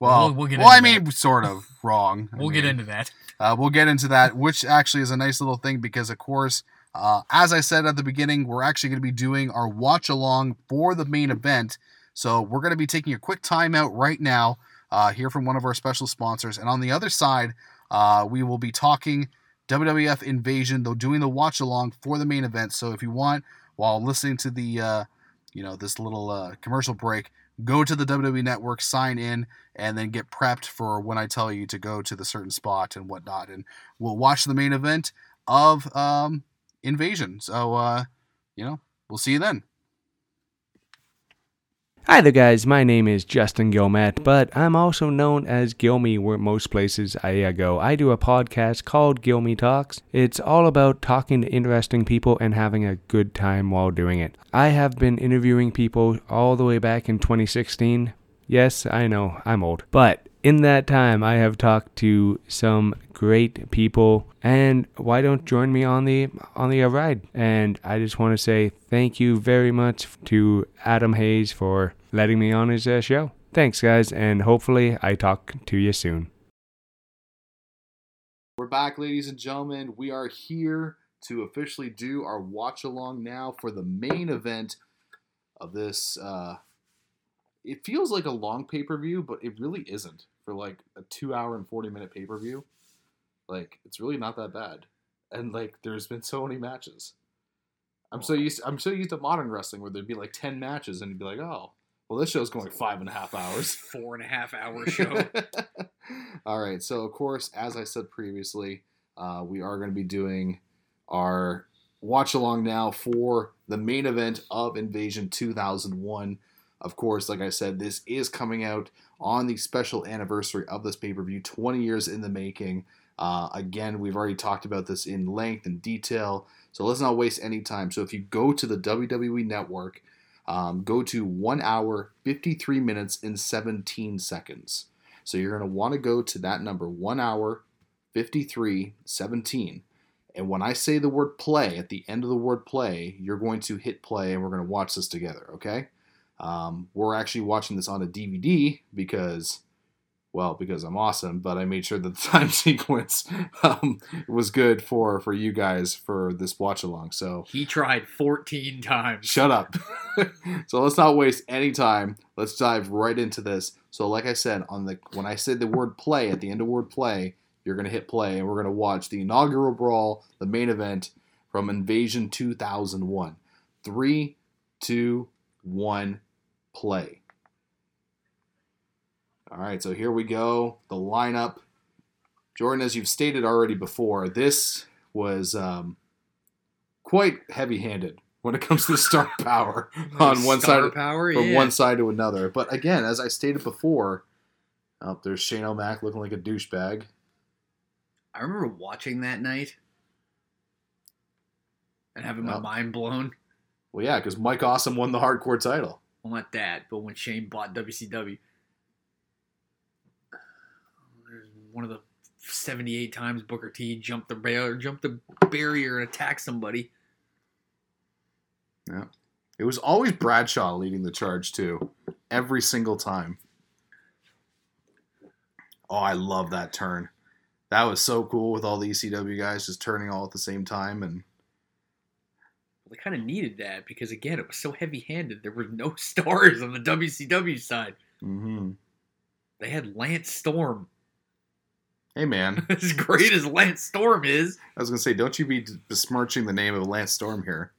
Speaker 1: Well,
Speaker 2: We'll- we'll get
Speaker 1: well, I mean, sort of wrong.
Speaker 2: We'll get
Speaker 1: mean,
Speaker 2: into that.
Speaker 1: uh, we'll get into that, which actually is a nice little thing because, of course, uh, as I said at the beginning, we're actually going to be doing our watch along for the main event. So we're going to be taking a quick timeout right now, uh, here from one of our special sponsors, and on the other side, uh, we will be talking WWF Invasion, though doing the watch along for the main event. So if you want, while listening to the, uh, you know, this little uh, commercial break, go to the WWE Network, sign in, and then get prepped for when I tell you to go to the certain spot and whatnot. And we'll watch the main event of um, Invasion. So, uh, you know, we'll see you then.
Speaker 3: Hi there, guys. My name is Justin Gilmet, but I'm also known as Gilmy where most places I go. I do a podcast called Gilmy Talks. It's all about talking to interesting people and having a good time while doing it. I have been interviewing people all the way back in 2016. Yes, I know, I'm old. But in that time, I have talked to some great people, and why don't join me on the on the uh, ride? And I just want to say thank you very much to Adam Hayes for letting me on his uh, show. Thanks, guys, and hopefully I talk to you soon.
Speaker 1: We're back, ladies and gentlemen. We are here to officially do our watch along now for the main event of this. Uh, it feels like a long pay per view, but it really isn't for like a two hour and 40 minute pay per view. Like, it's really not that bad. And like, there's been so many matches. I'm so used. I'm so used to modern wrestling where there'd be like ten matches, and you'd be like, "Oh, well, this show's going five and a half hours."
Speaker 2: Four and a half hour show.
Speaker 1: All right. So, of course, as I said previously, uh, we are going to be doing our watch along now for the main event of Invasion 2001. Of course, like I said, this is coming out on the special anniversary of this pay per view, 20 years in the making. Uh, again, we've already talked about this in length and detail, so let's not waste any time. So, if you go to the WWE Network, um, go to 1 hour, 53 minutes, and 17 seconds. So you're going to want to go to that number, 1 hour, 53, 17. And when I say the word play, at the end of the word play, you're going to hit play and we're going to watch this together, okay? Um, we're actually watching this on a DVD because, well, because I'm awesome, but I made sure that the time sequence um, was good for, for you guys for this watch along. So
Speaker 2: he tried 14 times.
Speaker 1: Shut up. so let's not waste any time. Let's dive right into this. So like I said, on the when I said the word play at the end of word play, you're gonna hit play and we're gonna watch the inaugural brawl, the main event from Invasion 2001. Three, two, one, play. All right, so here we go. The lineup. Jordan, as you've stated already before, this was um, quite heavy-handed when it comes to star power on one
Speaker 2: Star
Speaker 1: side
Speaker 2: power,
Speaker 1: from
Speaker 2: yeah.
Speaker 1: one side to another. But again, as I stated before, oh, there's Shane O'Mac looking like a douchebag.
Speaker 2: I remember watching that night and having my mind blown.
Speaker 1: Well, yeah, because Mike Awesome won the hardcore title.
Speaker 2: Well, not that, but when Shane bought WCW, there's one of the 78 times Booker T jumped the barrier, jumped the barrier and attacked somebody. Yeah.
Speaker 1: It was always Bradshaw leading the charge too, every single time. Oh, I love that turn. That was so cool with all the ECW guys just turning all at the same time, and
Speaker 2: They kind of needed that because again, it was so heavy-handed. There were no stars on the WCW side.
Speaker 1: hmm
Speaker 2: They had Lance Storm.
Speaker 1: hey man,
Speaker 2: as great as Lance Storm is,
Speaker 1: I was gonna say, don't you be besmirching the name of Lance Storm here.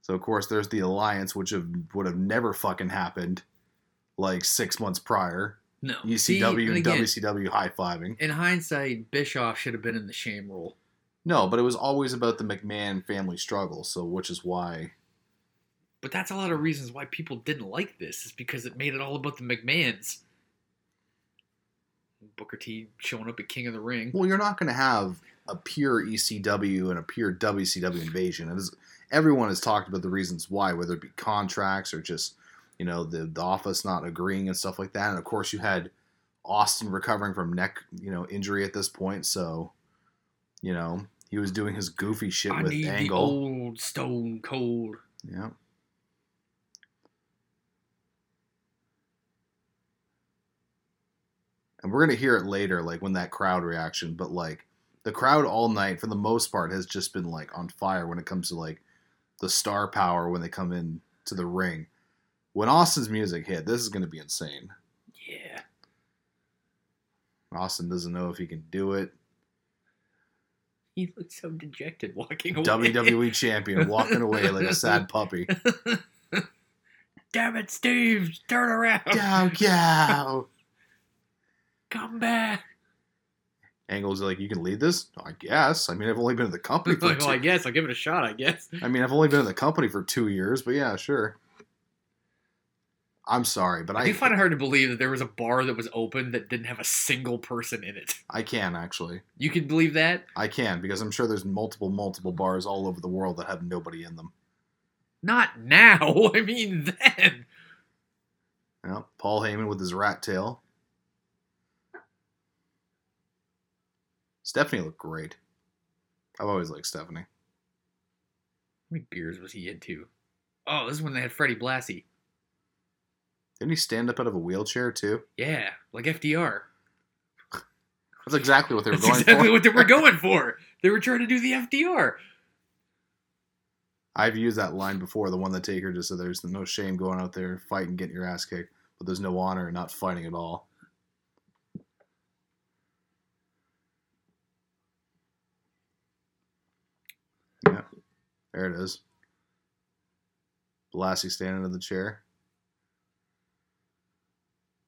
Speaker 1: So of course, there's the alliance, which have, would have never fucking happened, like six months prior.
Speaker 2: no.
Speaker 1: ECW
Speaker 2: See,
Speaker 1: and,
Speaker 2: and again,
Speaker 1: WCW high fiving.
Speaker 2: In hindsight, Bischoff should have been in the shame role.
Speaker 1: No, but it was always about the McMahon family struggle. So which is why,
Speaker 2: But that's a lot of reasons why people didn't like this, is because it made it all about the McMahons. Booker T showing up at King of the Ring.
Speaker 1: well, you're not going to have a pure ECW and a pure WCW invasion. It is, everyone has talked about the reasons why, whether it be contracts or just you know the the office not agreeing and stuff like that. And of course, you had Austin recovering from neck you know injury at this point, so you know, he was doing his goofy shit
Speaker 2: I
Speaker 1: with
Speaker 2: need
Speaker 1: Angle.
Speaker 2: The old Stone Cold.
Speaker 1: Yeah. And we're gonna hear it later, like when that crowd reaction. But like the crowd all night, for the most part, has just been like on fire when it comes to like the star power when they come in to the ring. When Austin's music hit, this is gonna be insane.
Speaker 2: Yeah.
Speaker 1: Austin doesn't know if he can do it.
Speaker 2: He looks so dejected walking away.
Speaker 1: WWE champion walking away like a sad puppy.
Speaker 2: Damn it, Steve! Turn around!
Speaker 1: Go, go.
Speaker 2: Come back!
Speaker 1: Angle's like, you can lead this? I guess. I mean, I've only been in the company for
Speaker 2: Like, well, I guess I'll give it a shot. I guess.
Speaker 1: I mean, I've only been in the company for two years, but yeah, sure. I'm sorry, but
Speaker 2: I
Speaker 1: I
Speaker 2: do find it hard to believe that there was a bar that was open that didn't have a single person in it.
Speaker 1: I can actually.
Speaker 2: You can believe that?
Speaker 1: I can because I'm sure there's multiple, multiple bars all over the world that have nobody in them.
Speaker 2: Not now. I mean, then.
Speaker 1: Yeah, Paul Heyman with his rat tail. Stephanie looked great. I've always liked Stephanie.
Speaker 2: How many beers was he into? Oh, this is when they had Freddie Blassie.
Speaker 1: Didn't he stand up out of a wheelchair too?
Speaker 2: Yeah, like FDR.
Speaker 1: That's exactly what they were going for.
Speaker 2: That's
Speaker 1: going
Speaker 2: exactly
Speaker 1: for.
Speaker 2: what they were going for. They were trying to do the FDR.
Speaker 1: I've used that line before, the one that Taker just said there's no shame going out there fighting, getting your ass kicked, but there's no honor in not fighting at all. Yeah, there it is. Blassie standing in the chair.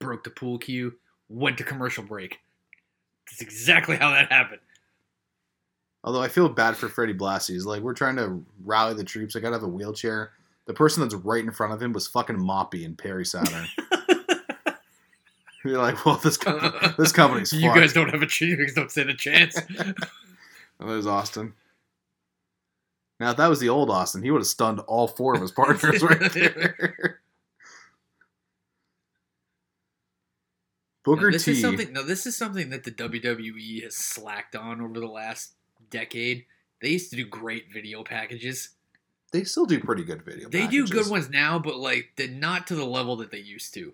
Speaker 2: Broke the pool cue. Went to commercial break. That's exactly how that happened.
Speaker 1: Although I feel bad for Freddie Blassie. He's like, we're trying to rally the troops. I gotta have a wheelchair. The person that's right in front of him was fucking Moppy and Perry Saturn. You're like, well, this this company's
Speaker 2: you
Speaker 1: fucked.
Speaker 2: guys don't have a chance. You guys don't stand a chance.
Speaker 1: Oh, there's Austin. Now, if that was the old Austin, he would have stunned all four of his partners right there. Booker
Speaker 2: No, this
Speaker 1: T.
Speaker 2: is something. No, this is something that the WWE has slacked on over the last decade. They used to do great video packages.
Speaker 1: They still do pretty good video.
Speaker 2: They do good ones now, but like they're not to the level that they used to.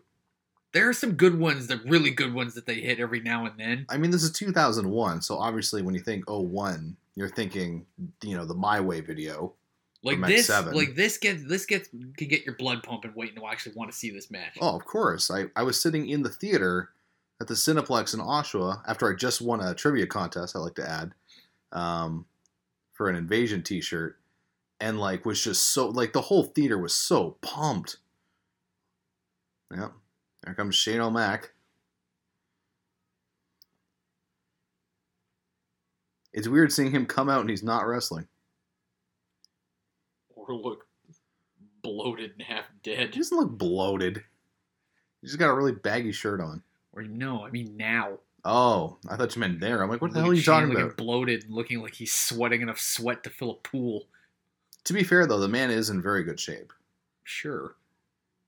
Speaker 2: There are some good ones, the really good ones that they hit every now and then.
Speaker 1: I mean, this is 2001, so obviously when you think 01, you're thinking, you know, the My Way video.
Speaker 2: Like this,
Speaker 1: X7.
Speaker 2: like this gets this gets can get your blood pumping, waiting to actually want to see this match.
Speaker 1: Oh, of course. I, I was sitting in the theater at the Cineplex in Oshawa after I just won a trivia contest, I like to add, um, for an Invasion t shirt. And, like, was just so, like, the whole theater was so pumped. Yep. There comes Shane O'Mac. It's weird seeing him come out and he's not wrestling.
Speaker 2: Or look bloated and half dead.
Speaker 1: He doesn't look bloated. He just got a really baggy shirt on.
Speaker 2: Or no, I mean now.
Speaker 1: Oh, I thought you meant there. I'm like, what the
Speaker 2: Look
Speaker 1: hell are you
Speaker 2: Shane
Speaker 1: talking
Speaker 2: looking
Speaker 1: about?
Speaker 2: Bloated, and looking like he's sweating enough sweat to fill a pool.
Speaker 1: To be fair, though, the man is in very good shape.
Speaker 2: Sure,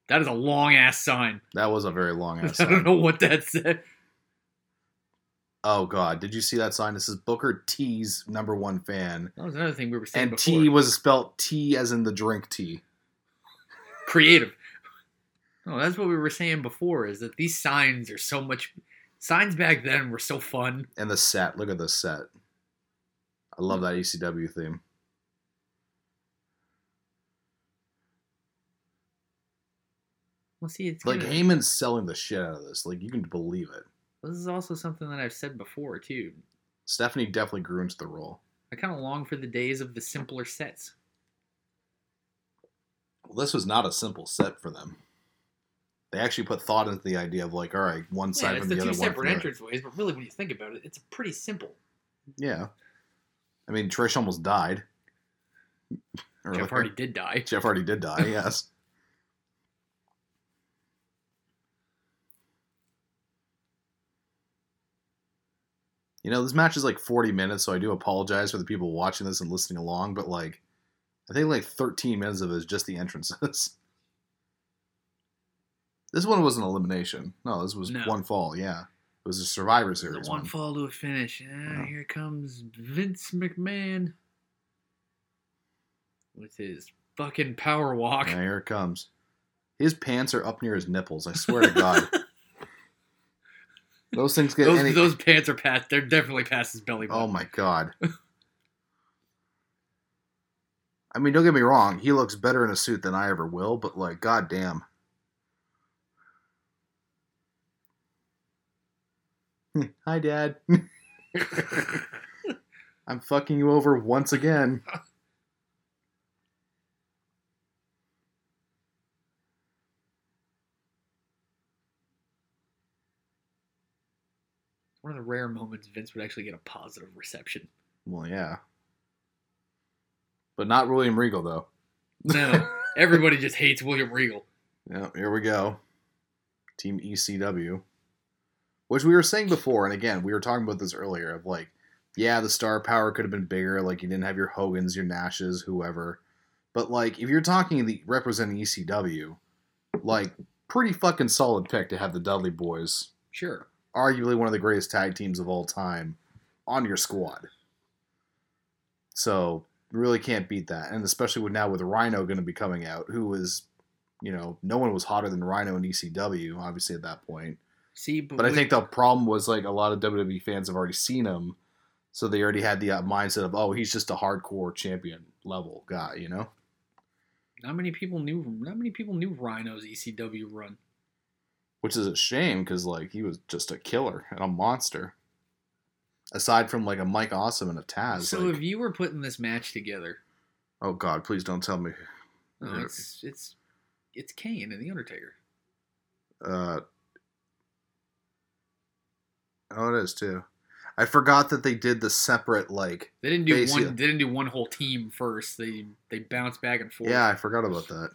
Speaker 2: that is a long ass sign.
Speaker 1: That was a very long ass
Speaker 2: I don't know what that said.
Speaker 1: Oh God, did you see that sign? This is Booker T's number one fan,
Speaker 2: That was another thing we were saying
Speaker 1: and
Speaker 2: before.
Speaker 1: T was spelt T as in the drink tea.
Speaker 2: creative. No, that's what we were saying before. Is that these signs are so much. Signs back then were so fun.
Speaker 1: And the set, look at the set. I love that ECW theme.
Speaker 2: Well, see, it's
Speaker 1: Like
Speaker 2: gonna-
Speaker 1: Heyman's selling the shit out of this. Like you can believe it.
Speaker 2: This is also something that I've said before too.
Speaker 1: Stephanie definitely grew into the role.
Speaker 2: I kind of long for the days of the simpler sets.
Speaker 1: Well, this was not a simple set for them. They actually put thought into the idea of like, all right, one
Speaker 2: Yeah,
Speaker 1: side
Speaker 2: it's
Speaker 1: from
Speaker 2: the
Speaker 1: the
Speaker 2: two
Speaker 1: other, one
Speaker 2: separate
Speaker 1: from the other.
Speaker 2: entrance ways, but really, when you think about it, it's pretty simple.
Speaker 1: Yeah. I mean, Trish almost died.
Speaker 2: Jeff
Speaker 1: Earlier.
Speaker 2: Hardy did die.
Speaker 1: Jeff Hardy did die, yes. You know, this match is like 40 minutes, so I do apologize for the people watching this and listening along, but like, I think like 13 minutes of it is just the entrances. this one was an elimination. No, this was
Speaker 2: No.
Speaker 1: one fall, yeah. It was a Survivor Series
Speaker 2: one
Speaker 1: one.
Speaker 2: fall to a finish. Ah,
Speaker 1: Yeah.
Speaker 2: Here comes Vince McMahon with his fucking power walk.
Speaker 1: Yeah, here it comes. His pants are up near his nipples, I swear to God. Those things get
Speaker 2: Those
Speaker 1: any.
Speaker 2: those pants are past. They're definitely past his belly button.
Speaker 1: oh my god. I mean, don't get me wrong. He looks better in a suit than I ever will, but like, goddamn. Hi, Dad. I'm fucking you over once again.
Speaker 2: One of the rare moments Vince would actually get a positive reception.
Speaker 1: Well, yeah. But not William Regal, though.
Speaker 2: No, everybody just hates William Regal.
Speaker 1: Yeah, here we go. Team ECW. Which we were saying before, and again, we were talking about this earlier of like, yeah, the star power could have been bigger. Like, you didn't have your Hogans, your Nashes, whoever. But, like, if you're talking the representing ECW, like, pretty fucking solid pick to have the Dudley Boys,
Speaker 2: Sure.
Speaker 1: arguably one of the greatest tag teams of all time, on your squad. So, really can't beat that. And especially with now with Rhino going to be coming out, who was, you know, no one was hotter than Rhino in ECW, obviously, at that point.
Speaker 2: See, but,
Speaker 1: But I
Speaker 2: we-
Speaker 1: think the problem was like a lot of WWE fans have already seen him, so they already had the uh, mindset of, oh, he's just a hardcore champion level guy, you know?
Speaker 2: not many people knew. Not many people knew Rhino's ECW run.
Speaker 1: Which is a shame because like he was just a killer and a monster. Aside from like a Mike Awesome and a Taz,
Speaker 2: so
Speaker 1: like,
Speaker 2: if you were putting this match together,
Speaker 1: oh god, please don't tell me.
Speaker 2: no, it's it's it's Kane and the Undertaker.
Speaker 1: Uh, oh, it is too. I forgot that they did the separate like.
Speaker 2: They didn't do
Speaker 1: Base,
Speaker 2: one.
Speaker 1: yeah.
Speaker 2: They didn't do one whole team first. They they bounced back and forth.
Speaker 1: Yeah, I forgot about that.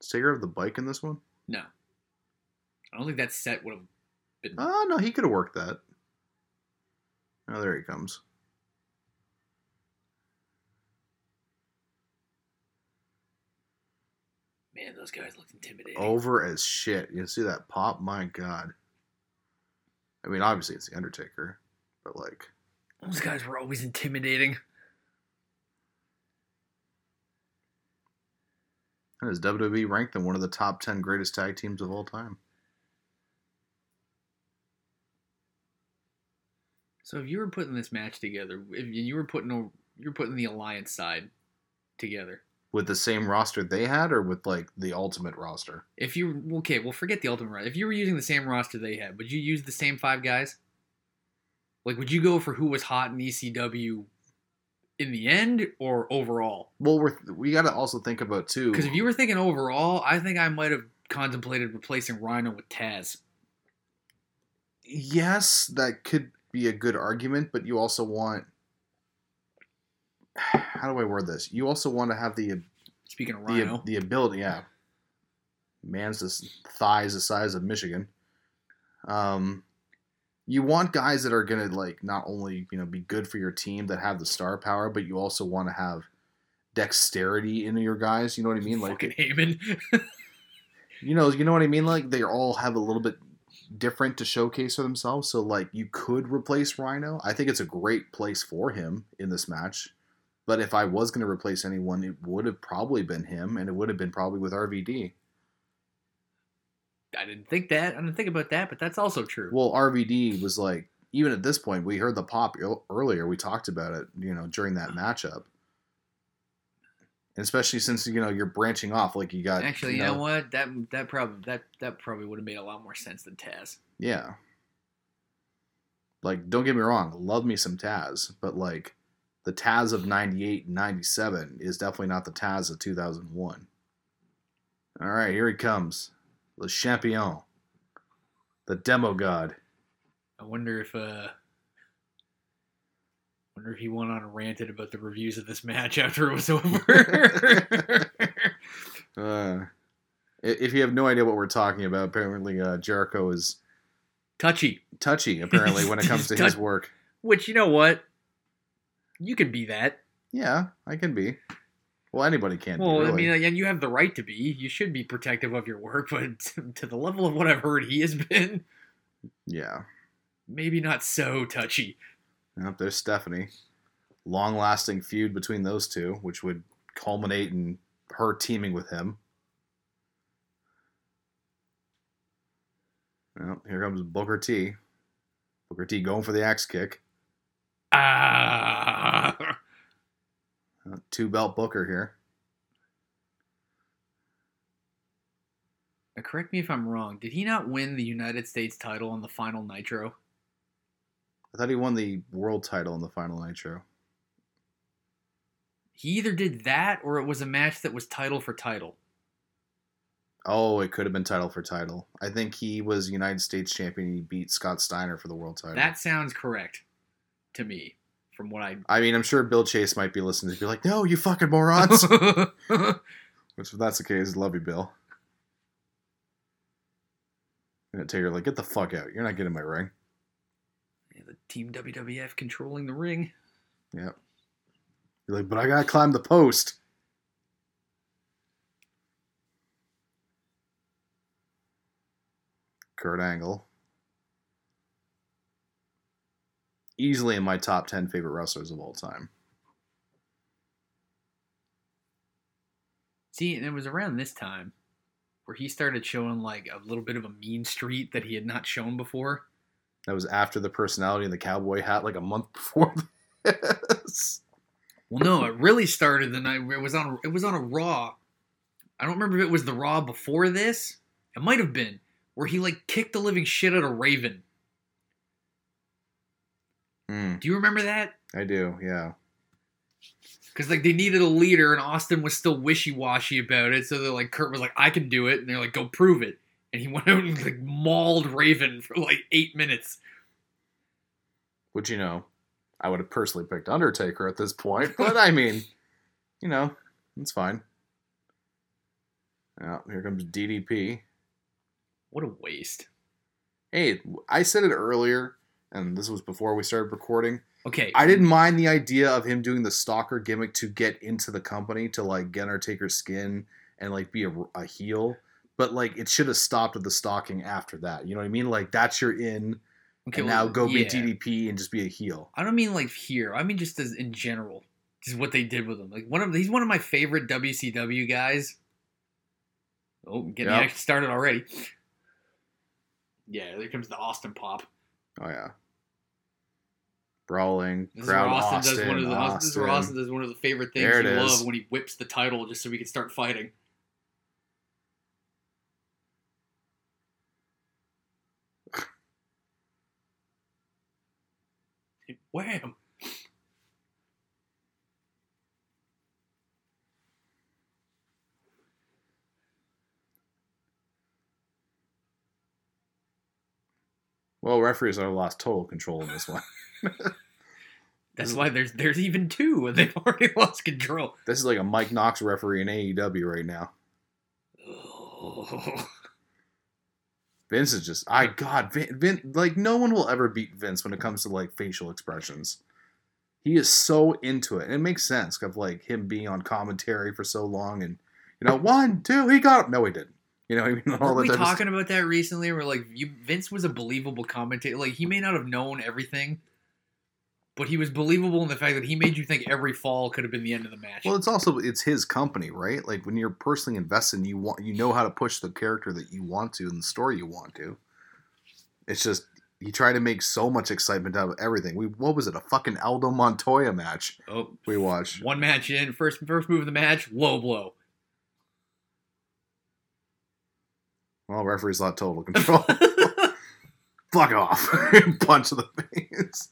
Speaker 1: Is Taker have the bike in this one?
Speaker 2: No, I don't think that set would have been.
Speaker 1: Oh no, he could have worked that. Oh, there he comes.
Speaker 2: Man, those guys looked intimidating.
Speaker 1: Over as shit. You see that pop? My god. I mean, obviously it's the Undertaker, but like,
Speaker 2: those guys were always intimidating.
Speaker 1: And is WWE ranked them one of the top ten greatest tag teams of all time?
Speaker 2: So if you were putting this match together, if you were putting a, you were putting the alliance side together.
Speaker 1: With the same roster they had, or with like the Ultimate roster?
Speaker 2: If you okay, well forget the ultimate roster. If you were using the same roster they had, would you use the same five guys? Like, would you go for who was hot in ECW in the end or overall?
Speaker 1: Well, we're we got to also think about too.
Speaker 2: Because if you were thinking overall, I think I might have contemplated replacing Rhino with Taz.
Speaker 1: yes, that could be a good argument, but you also want. How do I word this? You also want to have the
Speaker 2: Speaking of
Speaker 1: the,
Speaker 2: Rhino,
Speaker 1: the ability, yeah. Man's this thighs the size of Michigan. Um, you want guys that are gonna like not only you know be good for your team that have the star power, but you also want to have dexterity in your guys. You know what I mean? Like
Speaker 2: fucking Heyman.
Speaker 1: you know you know what I mean. Like they all have a little bit different to showcase for themselves. So like you could replace Rhino. I think it's a great place for him in this match. But if I was going to replace anyone, it would have probably been him, and it would have been probably with RVD.
Speaker 2: I didn't think that. I didn't think about that, but that's also true.
Speaker 1: Well, RVD was like, even at this point, we heard the pop earlier. We talked about it, you know, during that matchup. And especially since you know you're branching off, like you got
Speaker 2: Actually, you know, what? That that probably that that probably would have made a lot more sense than Taz.
Speaker 1: Yeah. Like, don't get me wrong, love me some Taz, but like the Taz of 98 and 97 is definitely not the Taz of 2001. All right, here he comes. Le Champion. The Demo God.
Speaker 2: I wonder if uh wonder if he went on and ranted about the reviews of this match after it was over.
Speaker 1: Uh, if you have no idea what we're talking about, apparently uh, Jericho is
Speaker 2: Touchy.
Speaker 1: touchy, apparently, when it comes to his work.
Speaker 2: Which you know what? You can be that.
Speaker 1: Yeah, I can be. Well, anybody can
Speaker 2: Well,
Speaker 1: be. Really.
Speaker 2: I mean, and you have the right to be. You should be protective of your work, but to the level of what I've heard he has been,
Speaker 1: yeah.
Speaker 2: maybe not so touchy.
Speaker 1: Yep, there's Stephanie. Long lasting feud between those two, which would culminate in her teaming with him. Well, here comes Booker T. Booker T going for the axe kick. Uh, two belt Booker here.
Speaker 2: Now, correct me if I'm wrong. Did he not win the United States title on the final Nitro?
Speaker 1: I thought he won the world title in the final Nitro.
Speaker 2: He either did that or it was a match that was title for title.
Speaker 1: Oh, it could have been title for title. I think he was United States champion. He beat Scott Steiner for the world title.
Speaker 2: That sounds correct to me, from what I.
Speaker 1: I mean, I'm sure Bill Chase might be listening to be like, "No, you fucking morons." Which, if that's the case, love you, Bill. And Taker like, get the fuck out. You're not getting my ring.
Speaker 2: Yeah, the Team WWF controlling the ring.
Speaker 1: Yep. You're like, but I gotta climb the post. Kurt Angle. Easily in my top 10 favorite wrestlers of all time.
Speaker 2: See, and it was around this time where he started showing like a little bit of a mean street that he had not shown before.
Speaker 1: That was after the personality and the cowboy hat, like a month before this.
Speaker 2: Well, no, it really started the night it was on it was on a Raw. I don't remember if it was the Raw before this. It might have been where he like kicked the living shit out of Raven.
Speaker 1: Hmm,
Speaker 2: Do you remember that?
Speaker 1: I do, yeah.
Speaker 2: Because like they needed a leader, and Austin was still wishy washy about it. So they're like, Kurt was like, "I can do it," and they're like, "Go prove it." And he went out and like mauled Raven for like eight minutes.
Speaker 1: Would you know, I would have personally picked Undertaker at this point, but I mean, you know, it's fine. Yeah, here comes DDP.
Speaker 2: What a waste.
Speaker 1: Hey, I said it earlier, and this was before we started recording.
Speaker 2: Okay,
Speaker 1: I didn't mind the idea of him doing the stalker gimmick to get into the company to like get Undertaker's skin and like be a, a heel, but like it should have stopped at the stalking after that. You know what I mean? Like that's your in,
Speaker 2: Okay,
Speaker 1: and
Speaker 2: well,
Speaker 1: now go be
Speaker 2: yeah.
Speaker 1: DDP and just be a heel.
Speaker 2: I don't mean like here. I mean just as in general. Just what they did with him. Like one of he's one of my favorite WCW guys. Oh, getting
Speaker 1: Yep.
Speaker 2: the started already. Yeah, there comes the Austin pop.
Speaker 1: Oh yeah. Brawling,
Speaker 2: This is where
Speaker 1: crowd
Speaker 2: Austin,
Speaker 1: Austin,
Speaker 2: does one of the
Speaker 1: Austin.
Speaker 2: this is where Austin does one of the favorite things
Speaker 1: There
Speaker 2: you love when he whips the title just so we can start fighting. Wham!
Speaker 1: Well, referees are lost total control in this one.
Speaker 2: That's why there's there's even two, and they've already lost control.
Speaker 1: This is like a Mike Knox referee in AEW right now.
Speaker 2: Oh.
Speaker 1: Vince is just, I God, Vin, Vin, like no one will ever beat Vince when it comes to like facial expressions. He is so into it, and it makes sense of like him being on commentary for so long, and you know, one, two, he got him. No, he didn't. You know, I mean, all
Speaker 2: Weren't we talking about that recently? Where like you, Vince was a believable commentator. Like he may not have known everything, but he was believable in the fact that he made you think every fall could have been the end of the match.
Speaker 1: Well, it's also it's his company, right? Like when you're personally invested, you want you know how to push the character that you want to and the story you want to. It's just you try to make so much excitement out of everything. We what was it? A fucking Aldo Montoya match
Speaker 2: oh,
Speaker 1: we watched.
Speaker 2: one match in, first first move of the match, low blow.
Speaker 1: Well, referee's not total control. Fuck off! Punch to the face.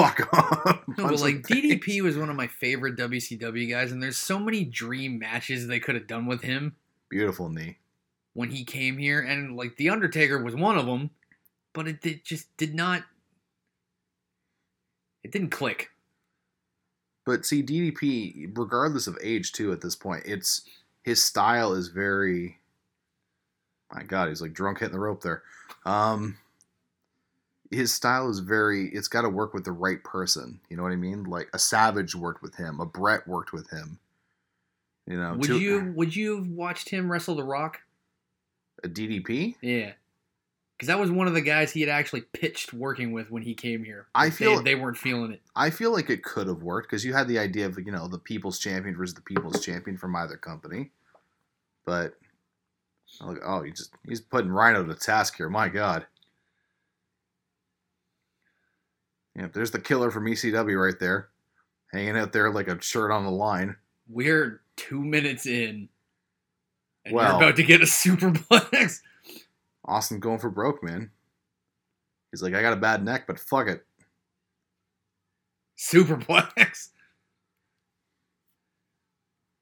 Speaker 1: Fuck off!
Speaker 2: No, but like. DDP was one of my favorite WCW guys, and there's so many dream matches they could have done with him
Speaker 1: Beautiful knee.
Speaker 2: when he came here, and like the Undertaker was one of them, but it, it just did not. It didn't click.
Speaker 1: But see, DDP, regardless of age, too, at this point, it's his style is very. My God, he's like drunk hitting the rope there. Um, his style is very. It's got to work with the right person. You know what I mean? Like a Savage worked with him. A Brett worked with him. You know,
Speaker 2: Would you would you have watched him wrestle The Rock?
Speaker 1: a DDP?
Speaker 2: Yeah, because that was one of the guys he had actually pitched working with when he came here.
Speaker 1: I
Speaker 2: They-
Speaker 1: feel-
Speaker 2: they, weren't feeling it.
Speaker 1: I feel like it could have worked because you had the idea of you know the people's champion versus the people's champion from either company, but oh, just he's putting Rhino to task here. My God. Yep, there's the killer from ECW right there, hanging out there like a shirt on the line.
Speaker 2: We're two minutes in, and
Speaker 1: Well-
Speaker 2: you're about to get a superplex.
Speaker 1: Austin going for broke, man. He's like, I got a bad neck, but fuck it.
Speaker 2: Superplex.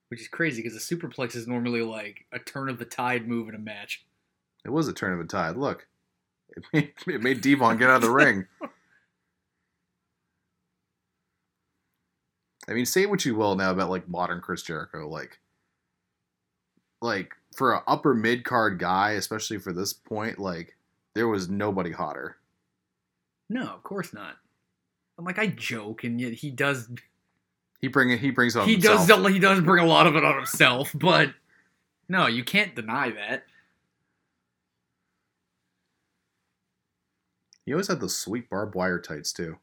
Speaker 2: Which is crazy because a superplex is normally like a turn of the tide move in a match.
Speaker 1: It was a turn of the tide. Look, it made, it made Devon get out of the ring. I mean, say what you will now about like modern Chris Jericho, like, like for an upper mid card guy, especially for this point, like there was nobody hotter.
Speaker 2: No, of course not. I'm like I joke, and yet he does.
Speaker 1: He bring it. He brings it on
Speaker 2: he
Speaker 1: himself.
Speaker 2: does. He does bring a lot of it on himself, but no, you can't deny that.
Speaker 1: He always had those sweet barbed wire tights too.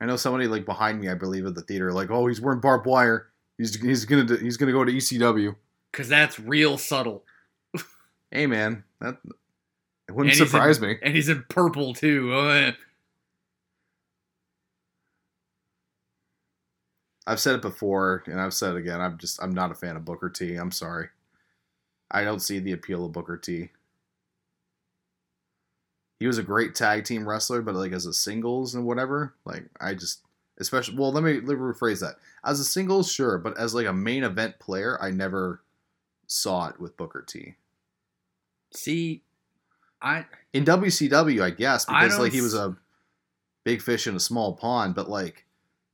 Speaker 1: I know somebody like behind me, I believe, at the theater, like, oh, he's wearing barbed wire. He's he's gonna he's gonna go to ECW.
Speaker 2: Because that's real subtle.
Speaker 1: Hey man, that it wouldn't
Speaker 2: And
Speaker 1: surprise
Speaker 2: in-
Speaker 1: me.
Speaker 2: And he's in purple too. Uh,
Speaker 1: I've said it before, and I've said it again. I'm just I'm not a fan of Booker T. I'm sorry. I don't see the appeal of Booker T. He was a great tag team wrestler, but like as a singles and whatever, like I just especially well, let me let me rephrase that. As a singles, sure, but as like a main event player, I never saw it with Booker T.
Speaker 2: see, I
Speaker 1: In WCW, I guess, because
Speaker 2: don't
Speaker 1: like he was a big fish in a small pond, but like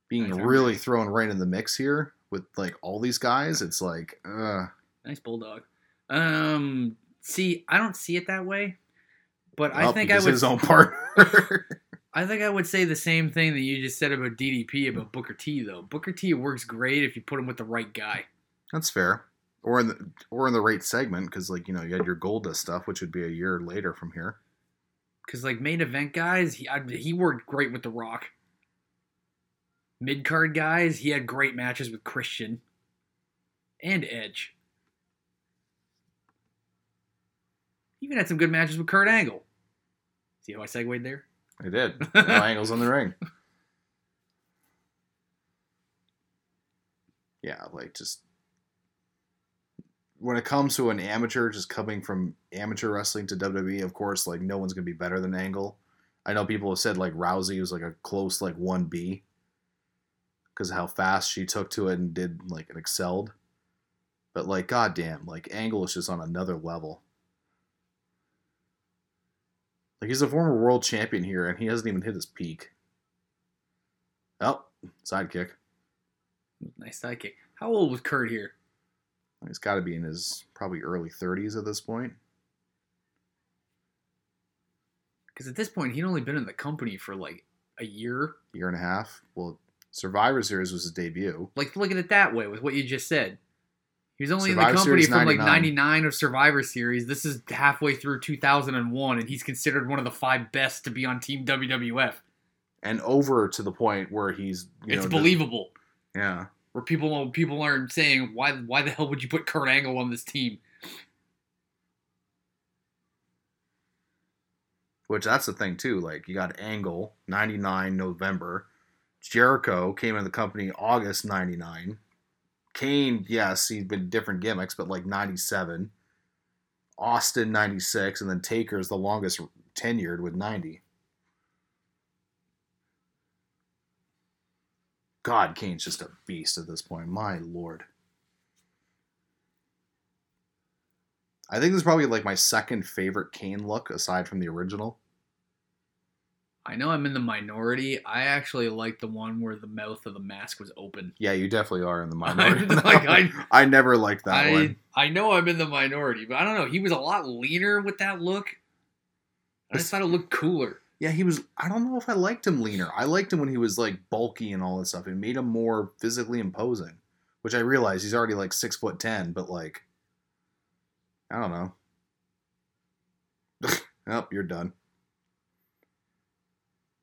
Speaker 1: being really thrown right in the mix here with like all these guys, it's like, uh,
Speaker 2: nice bulldog. Um, see, I don't see it that way, but I think I would.
Speaker 1: his own partner.
Speaker 2: I think I would say the same thing that you just said about DDP about Booker T though. Booker T works great if you put him with the right guy.
Speaker 1: That's fair. Or in the or in the right segment, because like you know you had your Goldust stuff, which would be a year later from here.
Speaker 2: Because like main event guys, he I, he worked great with The Rock. Mid card guys, he had great matches with Christian and Edge. Even had some good matches with Kurt Angle. See how I segued there?
Speaker 1: I did. No angles on the ring. Yeah, like just when it comes to an amateur just coming from amateur wrestling to WWE, of course, like no one's gonna be better than Angle. I know people have said like Rousey was like a close like one B because how fast she took to it and did like and excelled. But like goddamn, like Angle is just on another level. Like he's a former world champion here, and he hasn't even hit his peak. Oh, sidekick.
Speaker 2: Nice sidekick. How old was Kurt here?
Speaker 1: He's got to be in his probably early 30s at this point.
Speaker 2: Because at this point, he'd only been in the company for like a year.
Speaker 1: Year and a half. Well, Survivor Series was his debut.
Speaker 2: Like, look at it that way with what you just said. He was only in the company
Speaker 1: Series
Speaker 2: from like
Speaker 1: 99.
Speaker 2: 99 of Survivor Series. This is halfway through 2001, and he's considered one of the five best to be on Team WWF.
Speaker 1: And over to the point where he's, you
Speaker 2: it's
Speaker 1: know,
Speaker 2: believable.
Speaker 1: yeah.
Speaker 2: Where people people aren't saying why why the hell would you put Kurt Angle on this team?
Speaker 1: Which that's the thing too. Like you got Angle, 99 November. Jericho came in the company August 99. Kane, yes, he's been different gimmicks, but like 97. Austin 96, and then Taker's the longest tenured with 90. God, Kane's just a beast at this point. My lord. I think this is probably like my second favorite Kane look aside from the original.
Speaker 2: I know I'm in the minority. I actually like the one where the mouth of the mask was open.
Speaker 1: Yeah, you definitely are in the minority.
Speaker 2: Like, I-
Speaker 1: I never liked that
Speaker 2: I
Speaker 1: one.
Speaker 2: I know I'm in the minority, but I don't know. He was a lot leaner with that look. I just thought it looked cooler.
Speaker 1: Yeah, he was. I don't know if I liked him leaner. I liked him when he was like bulky and all that stuff. It made him more physically imposing, which I realize he's already like six foot ten, but like, I don't know. oh, you're done,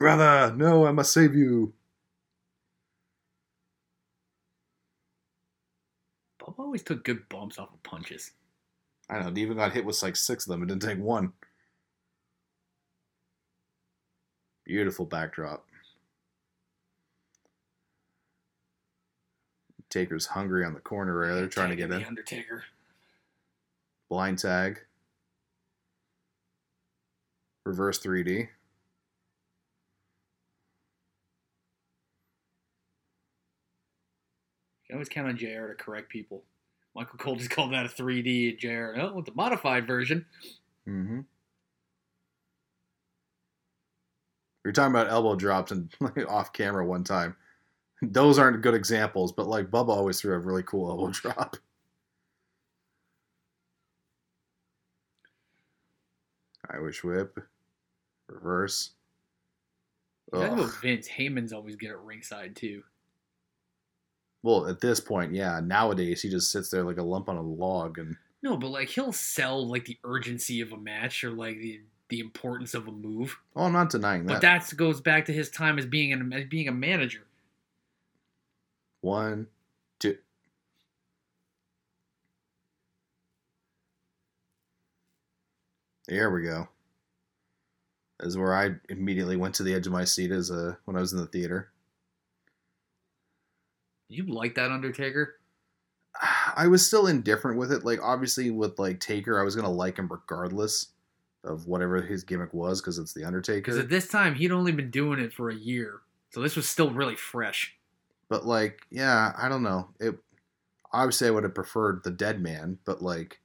Speaker 1: brother. No, I must save you.
Speaker 2: Bob always took good bumps off of punches.
Speaker 1: I know. He even got hit with like six of them. It didn't take one. Beautiful backdrop. Taker's hungry on the corner right there, trying to get
Speaker 2: the
Speaker 1: in.
Speaker 2: Undertaker.
Speaker 1: Blind tag. Reverse 3D.
Speaker 2: You always count on JR to correct people. Michael Cole just called that a 3D JR. Oh, with the modified version.
Speaker 1: Mm-hmm. We were talking about elbow drops and like, off camera one time. Those aren't good examples, but like Bubba always threw a really cool elbow drop. Irish whip, reverse. Ugh.
Speaker 2: about Vince, Heyman's always good at ringside too.
Speaker 1: Well, at this point, yeah. Nowadays, he just sits there like a lump on a log, and
Speaker 2: No, but like he'll sell like the urgency of a match or like the the importance of a move.
Speaker 1: oh, I'm not denying that.
Speaker 2: But
Speaker 1: that.
Speaker 2: goes back to his time as being an as being a manager.
Speaker 1: One, two. There we go. Is where I immediately went to the edge of my seat as a when I was in the theater.
Speaker 2: You like that Undertaker?
Speaker 1: I was still indifferent with it. Like obviously with like Taker, I was gonna like him regardless of whatever his gimmick was because it's the Undertaker.
Speaker 2: Because at this time he'd only been doing it for a year, so this was still really fresh.
Speaker 1: But like, yeah, I don't know. It obviously I would have preferred the dead man, but like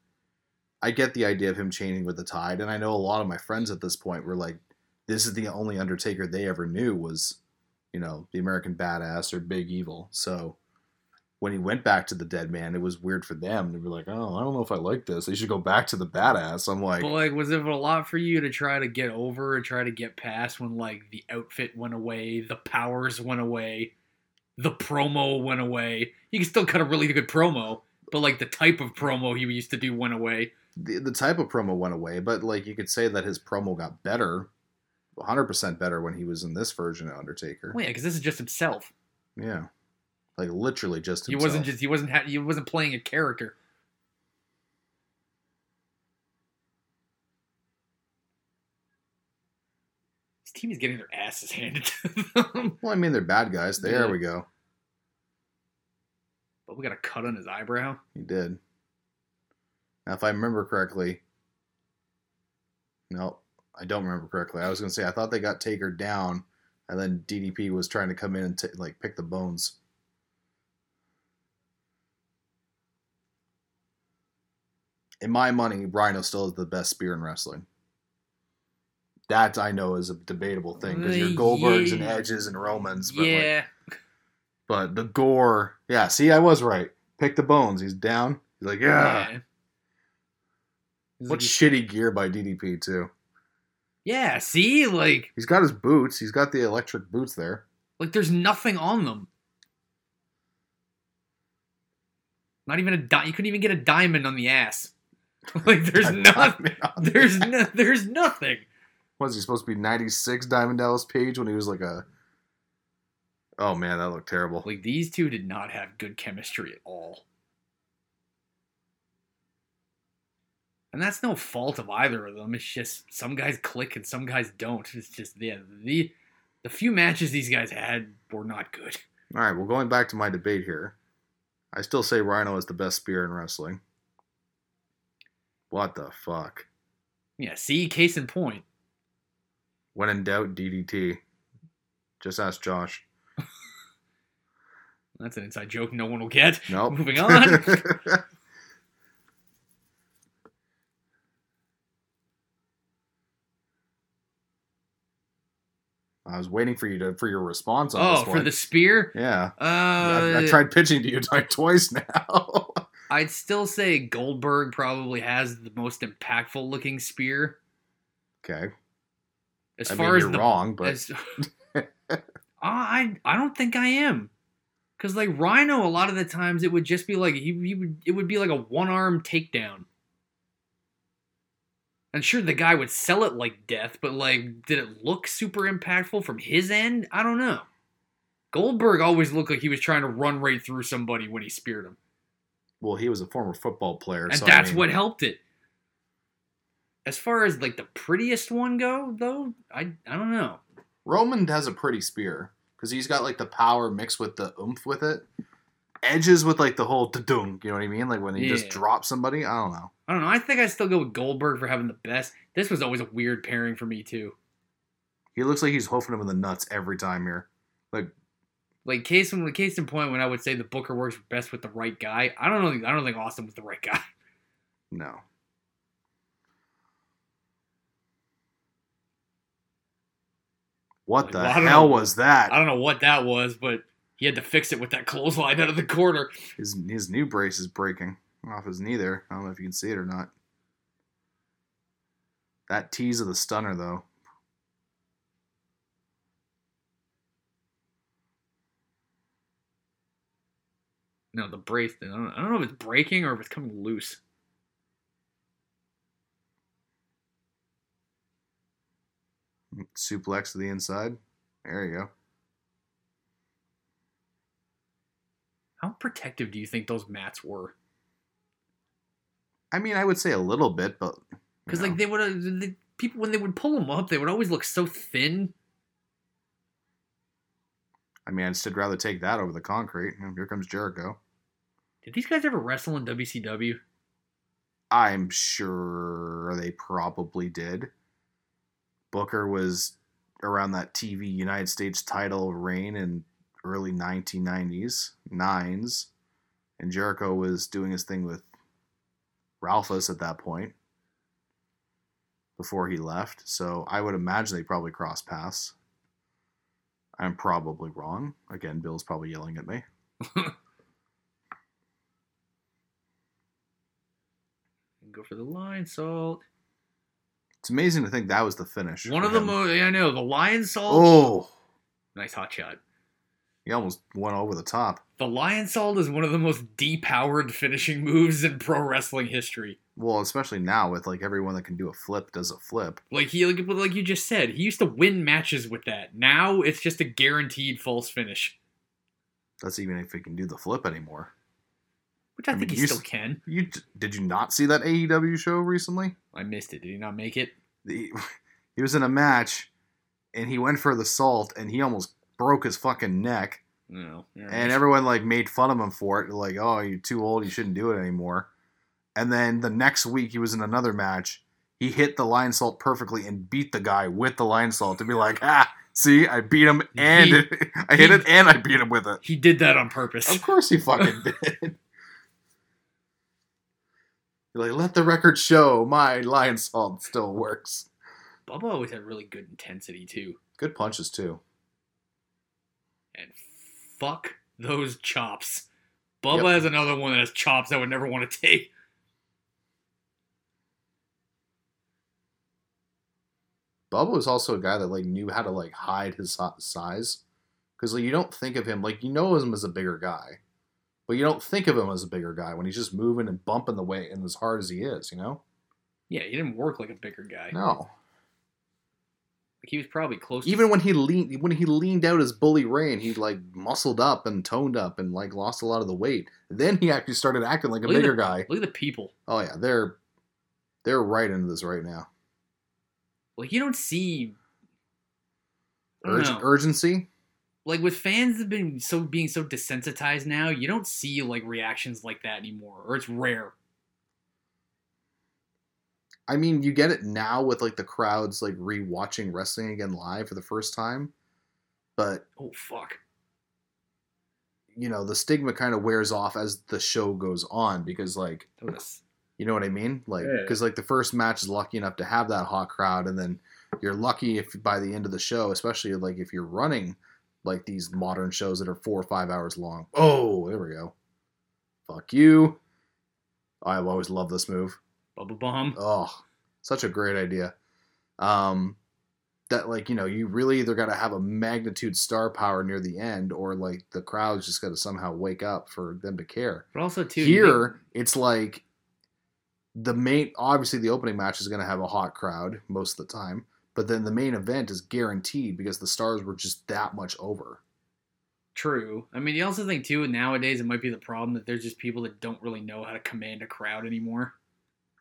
Speaker 1: I get the idea of him changing with the tide, and I know a lot of my friends at this point were like, this is the only Undertaker they ever knew was, you know, the American Badass or Big Evil. So when he went back to the dead man, it was weird for them. They were like, oh, I don't know if I like this. They should go back to the badass. I'm like,
Speaker 2: but like, was it a lot for you to try to get over and try to get past when like the outfit went away, the powers went away, the promo went away? You can still cut a really good promo, but like the type of promo he used to do went away.
Speaker 1: the, the type of promo went away, but like you could say that his promo got better, 100% better when he was in this version of Undertaker.
Speaker 2: Well, yeah, because this is just himself.
Speaker 1: Yeah, like literally just
Speaker 2: He wasn't just he wasn't ha- he wasn't playing a character. This team is getting their asses handed to them.
Speaker 1: Well, I mean they're bad guys. There
Speaker 2: Yeah.
Speaker 1: we go.
Speaker 2: but we got a cut on his eyebrow.
Speaker 1: He did. Now, if I remember correctly, no, I don't remember correctly. I was gonna say I thought they got Taker down, and then DDP was trying to come in and t- like pick the bones. In my money, Rhino still is the best spear in wrestling. That I know is a debatable thing because your Goldbergs and
Speaker 2: yeah.
Speaker 1: Edges and Romans, but like,
Speaker 2: yeah,
Speaker 1: but the gore, yeah. See, I was right. Pick the bones. He's down. He's like, yeah.
Speaker 2: yeah.
Speaker 1: What
Speaker 2: like-
Speaker 1: shitty gear by DDP too.
Speaker 2: Yeah, see, like,
Speaker 1: He's got his boots. He's got the electric boots there.
Speaker 2: like there's nothing on them. Not even a di- you couldn't even get a diamond on the ass. like there's
Speaker 1: nothing.
Speaker 2: not
Speaker 1: the
Speaker 2: there's no, there's nothing.
Speaker 1: Was he supposed to be 96 Diamond Dallas Page when he was like a? Oh man, that looked terrible.
Speaker 2: Like these two did not have good chemistry at all. And that's no fault of either of them. It's just some guys click and some guys don't. It's just yeah, the the few matches these guys had were not good.
Speaker 1: All right, well, going back to my debate here, I still say Rhino is the best spear in wrestling. What the fuck?
Speaker 2: Yeah, see, case in point.
Speaker 1: When in doubt, DDT. Just ask Josh.
Speaker 2: That's an inside joke no one will get.
Speaker 1: Nope.
Speaker 2: Moving on.
Speaker 1: I was waiting for you to for your response on
Speaker 2: oh,
Speaker 1: this one.
Speaker 2: Oh, for the spear?
Speaker 1: yeah.
Speaker 2: Uh,
Speaker 1: I, I tried pitching to you like twice now.
Speaker 2: I'd still say Goldberg probably has the most impactful looking spear.
Speaker 1: okay.
Speaker 2: As
Speaker 1: I
Speaker 2: far
Speaker 1: mean,
Speaker 2: as
Speaker 1: you're
Speaker 2: the
Speaker 1: wrong, but
Speaker 2: as, Uh, I I don't think I am, because like Rhino, a lot of the times it would just be like he, he would it would be like a one arm takedown. And sure, the guy would sell it like death, but like, did it look super impactful from his end? I don't know. Goldberg always looked like he was trying to run right through somebody when he speared him,
Speaker 1: well, he was a former football player,
Speaker 2: and
Speaker 1: so I
Speaker 2: that's
Speaker 1: mean,
Speaker 2: what helped it. As far as like the prettiest one go, though, I I don't know.
Speaker 1: Roman has a pretty spear because he's got like the power mixed with the oomph with it. Edges with like the whole dung, you know what I mean? Like when he just
Speaker 2: Yeah.
Speaker 1: drops somebody. I don't know.
Speaker 2: I don't know. I think I still go with Goldberg for having the best. This was always a weird pairing for me too.
Speaker 1: He looks like he's hoofing him in the nuts every time here. Like
Speaker 2: Like case in case in point, when I would say the Booker works best with the right guy, I don't know. I don't think Austin was the right guy.
Speaker 1: no. What
Speaker 2: Like,
Speaker 1: the
Speaker 2: well,
Speaker 1: hell
Speaker 2: know.
Speaker 1: was that?
Speaker 2: I don't know what that was, but he had to fix it with that clothesline out of the corner.
Speaker 1: His his new brace is breaking off his knee there. I don't know if you can see it or not. That tease of the stunner though.
Speaker 2: No, the brace. I don't, I don't know if it's breaking or if it's coming loose.
Speaker 1: Suplex to the inside. There you go.
Speaker 2: How protective do you think those mats were?
Speaker 1: I mean, I would say a little bit, but
Speaker 2: Because like they would the people when they would pull them up, they would always look so thin.
Speaker 1: I mean, I'd still rather take that over the concrete. Here comes Jericho.
Speaker 2: Did these guys ever wrestle in WCW?
Speaker 1: I'm sure they probably did. Booker was around that TV United States title reign in early 1990s, nines, and Jericho was doing his thing with Ralphus at that point before he left. So I would imagine they probably crossed paths. I'm probably wrong. Again, Bill's probably yelling at me.
Speaker 2: Go for the Lionsault.
Speaker 1: It's amazing to think that was the finish.
Speaker 2: One of the most. Yeah, I know the Lionsault.
Speaker 1: Oh,
Speaker 2: Nice hot shot.
Speaker 1: he almost went over the top.
Speaker 2: The Lionsault is one of the most depowered finishing moves in pro wrestling history.
Speaker 1: Well, especially now with like everyone that can do a flip does a flip.
Speaker 2: Like he, like, like you just said, he used to win matches with that. Now it's just a guaranteed false finish,
Speaker 1: That's even if he can do the flip anymore.
Speaker 2: which I,
Speaker 1: I
Speaker 2: think
Speaker 1: mean,
Speaker 2: he
Speaker 1: you
Speaker 2: still can.
Speaker 1: You did you not see that AEW show recently?
Speaker 2: I missed it. Did he not make it?
Speaker 1: The, he was in a match, and he went for the salt, and he almost broke his fucking neck.
Speaker 2: No.
Speaker 1: And everyone like made fun of him for it, like, "Oh, you're too old. You shouldn't do it anymore." And then the next week, he was in another match. He hit the Lionsault perfectly and beat the guy with the Lionsault to be like, "Ah, see, I beat him, and
Speaker 2: He-
Speaker 1: I hit
Speaker 2: he-
Speaker 1: it, and I beat him with it."
Speaker 2: he did that on purpose.
Speaker 1: Of course he fucking did. You're like, let the record show my Lionsault still works.
Speaker 2: Bubba always had really good intensity too.
Speaker 1: Good punches too.
Speaker 2: And fuck those chops. Bubba
Speaker 1: Yep.
Speaker 2: has another one that has chops I would never want to take.
Speaker 1: Bubba was also a guy that like knew how to like hide his size, because like you don't think of him like you know him as a bigger guy, but you don't think of him as a bigger guy when he's just moving and bumping the weight and as hard as he is. You know?
Speaker 2: Yeah, he didn't work like a bigger guy.
Speaker 1: No.
Speaker 2: He was probably close. to
Speaker 1: Even when he leaned when he leaned out as Bully Ray and he like muscled up and toned up and like lost a lot of the weight, then he actually started acting like a
Speaker 2: Look
Speaker 1: bigger
Speaker 2: the-
Speaker 1: guy.
Speaker 2: Look at the people.
Speaker 1: Oh yeah, they're they're right into this right now.
Speaker 2: Like you don't see. Don't
Speaker 1: urgency.
Speaker 2: like with fans have been so being so desensitized now, you don't see like reactions like that anymore, or it's rare.
Speaker 1: I mean, you get it now with like the crowds like rewatching wrestling again live for the first time, but
Speaker 2: Oh fuck.
Speaker 1: you know the stigma kind of wears off as the show goes on because like you know what I mean, like
Speaker 2: Yeah.
Speaker 1: because like the first match is lucky enough to have that hot crowd, and then you're lucky if by the end of the show, especially like if you're running like these modern shows that are four or five hours long. Oh, there we go. Fuck you. I've always loved this move.
Speaker 2: Bubba Bomb.
Speaker 1: Oh, such a great idea. Um, that like you know you really either got to have a magnitude star power near the end, or like the crowd's just got to somehow wake up for them to care.
Speaker 2: But also too you
Speaker 1: Here, it's like the main. Obviously, the opening match is going to have a hot crowd most of the time, but then the main event is guaranteed because the stars were just that much over.
Speaker 2: True. I mean, you also think too nowadays it might be the problem that there's just people that don't really know how to command a crowd anymore.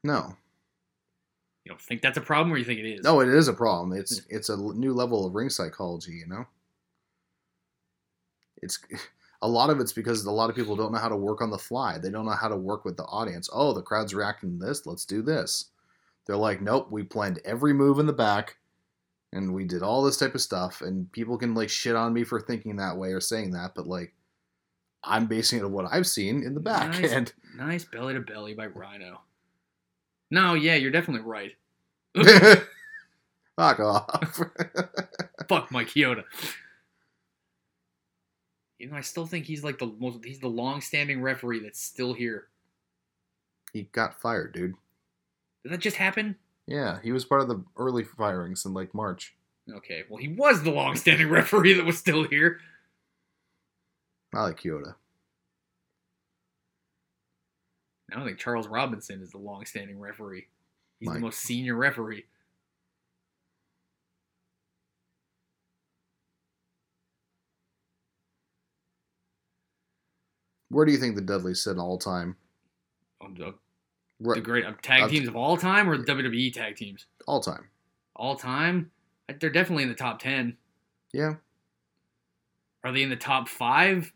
Speaker 1: No,
Speaker 2: You don't think that's a problem, or you think it is?
Speaker 1: No, it is a problem. It's it's a new level of ring psychology. You know, it's a lot of it's because a lot of people don't know how to work on the fly. They don't know how to work with the audience. Oh, the crowd's reacting to this. Let's do this. They're like, nope. We planned every move in the back, and we did all this type of stuff. And people can like shit on me for thinking that way or saying that, but like, I'm basing it on what I've seen in the back.
Speaker 2: Nice.
Speaker 1: And
Speaker 2: Nice belly to belly by Rhino. No, yeah, you're definitely right.
Speaker 1: fuck off.
Speaker 2: Fuck Mike Chioda. You know, I still think he's like the most. He's the long-standing referee that's still here.
Speaker 1: he got fired, dude.
Speaker 2: Did that just happen?
Speaker 1: Yeah, he was part of the early firings in like March.
Speaker 2: Okay, well, he was the long-standing referee that was still here.
Speaker 1: I like
Speaker 2: Chioda. I think Charles Robinson is the long-standing referee. He's
Speaker 1: Mike.
Speaker 2: the most senior referee.
Speaker 1: Where do you think the Dudleys sit all time?
Speaker 2: Um, the, the great uh, tag teams of all time, or the WWE tag teams
Speaker 1: all time.
Speaker 2: all time. They're definitely in the top ten.
Speaker 1: Yeah,
Speaker 2: Are they in the top five?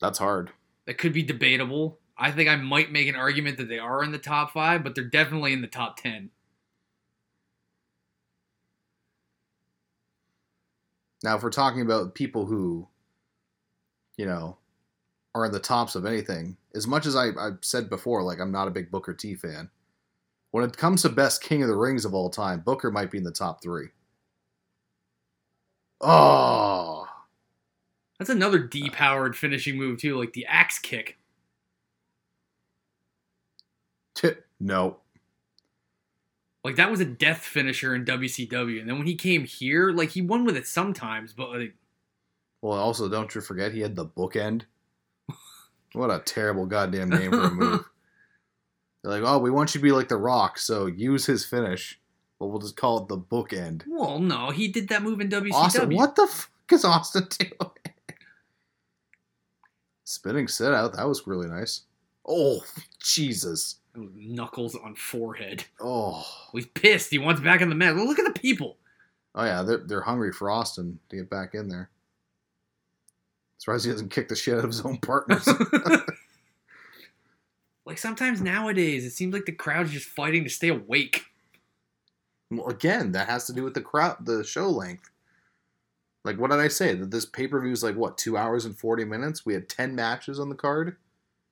Speaker 1: that's hard.
Speaker 2: That could be debatable. I think I might make an argument that they are in the top five, but they're definitely in the top ten.
Speaker 1: Now, if we're talking about people who, you know, are in the tops of anything, as much as I, I've said before, like I'm not a big Booker T fan. When it comes to best King of the Rings of all time, Booker might be in the top three. Oh,
Speaker 2: That's another depowered finishing move too, like the axe kick.
Speaker 1: No.
Speaker 2: Like that was a death finisher in WCW, and then when he came here, like he won with it sometimes, but like
Speaker 1: Well, also don't you forget he had the bookend. What a terrible goddamn name for a move. They're like, oh, we want you to be like The Rock, so use his finish, but we'll just call it the bookend.
Speaker 2: well, no, he did that move in WCW.
Speaker 1: Austin, what the fuck is Austin doing? Spinning set out, that was really nice. Oh, Jesus.
Speaker 2: Knuckles on forehead.
Speaker 1: Oh,
Speaker 2: he's pissed. He wants back in the match. Look at the people.
Speaker 1: oh yeah, they're, they're hungry for Austin to get back in there. Surprised he doesn't kick the shit out of his own partners.
Speaker 2: like sometimes nowadays, it seems like the crowd's just fighting to stay awake.
Speaker 1: Well, again, that has to do with the crowd, the show length. Like, what did I say? That this pay per view is like what two hours and forty minutes? We had ten matches on the card.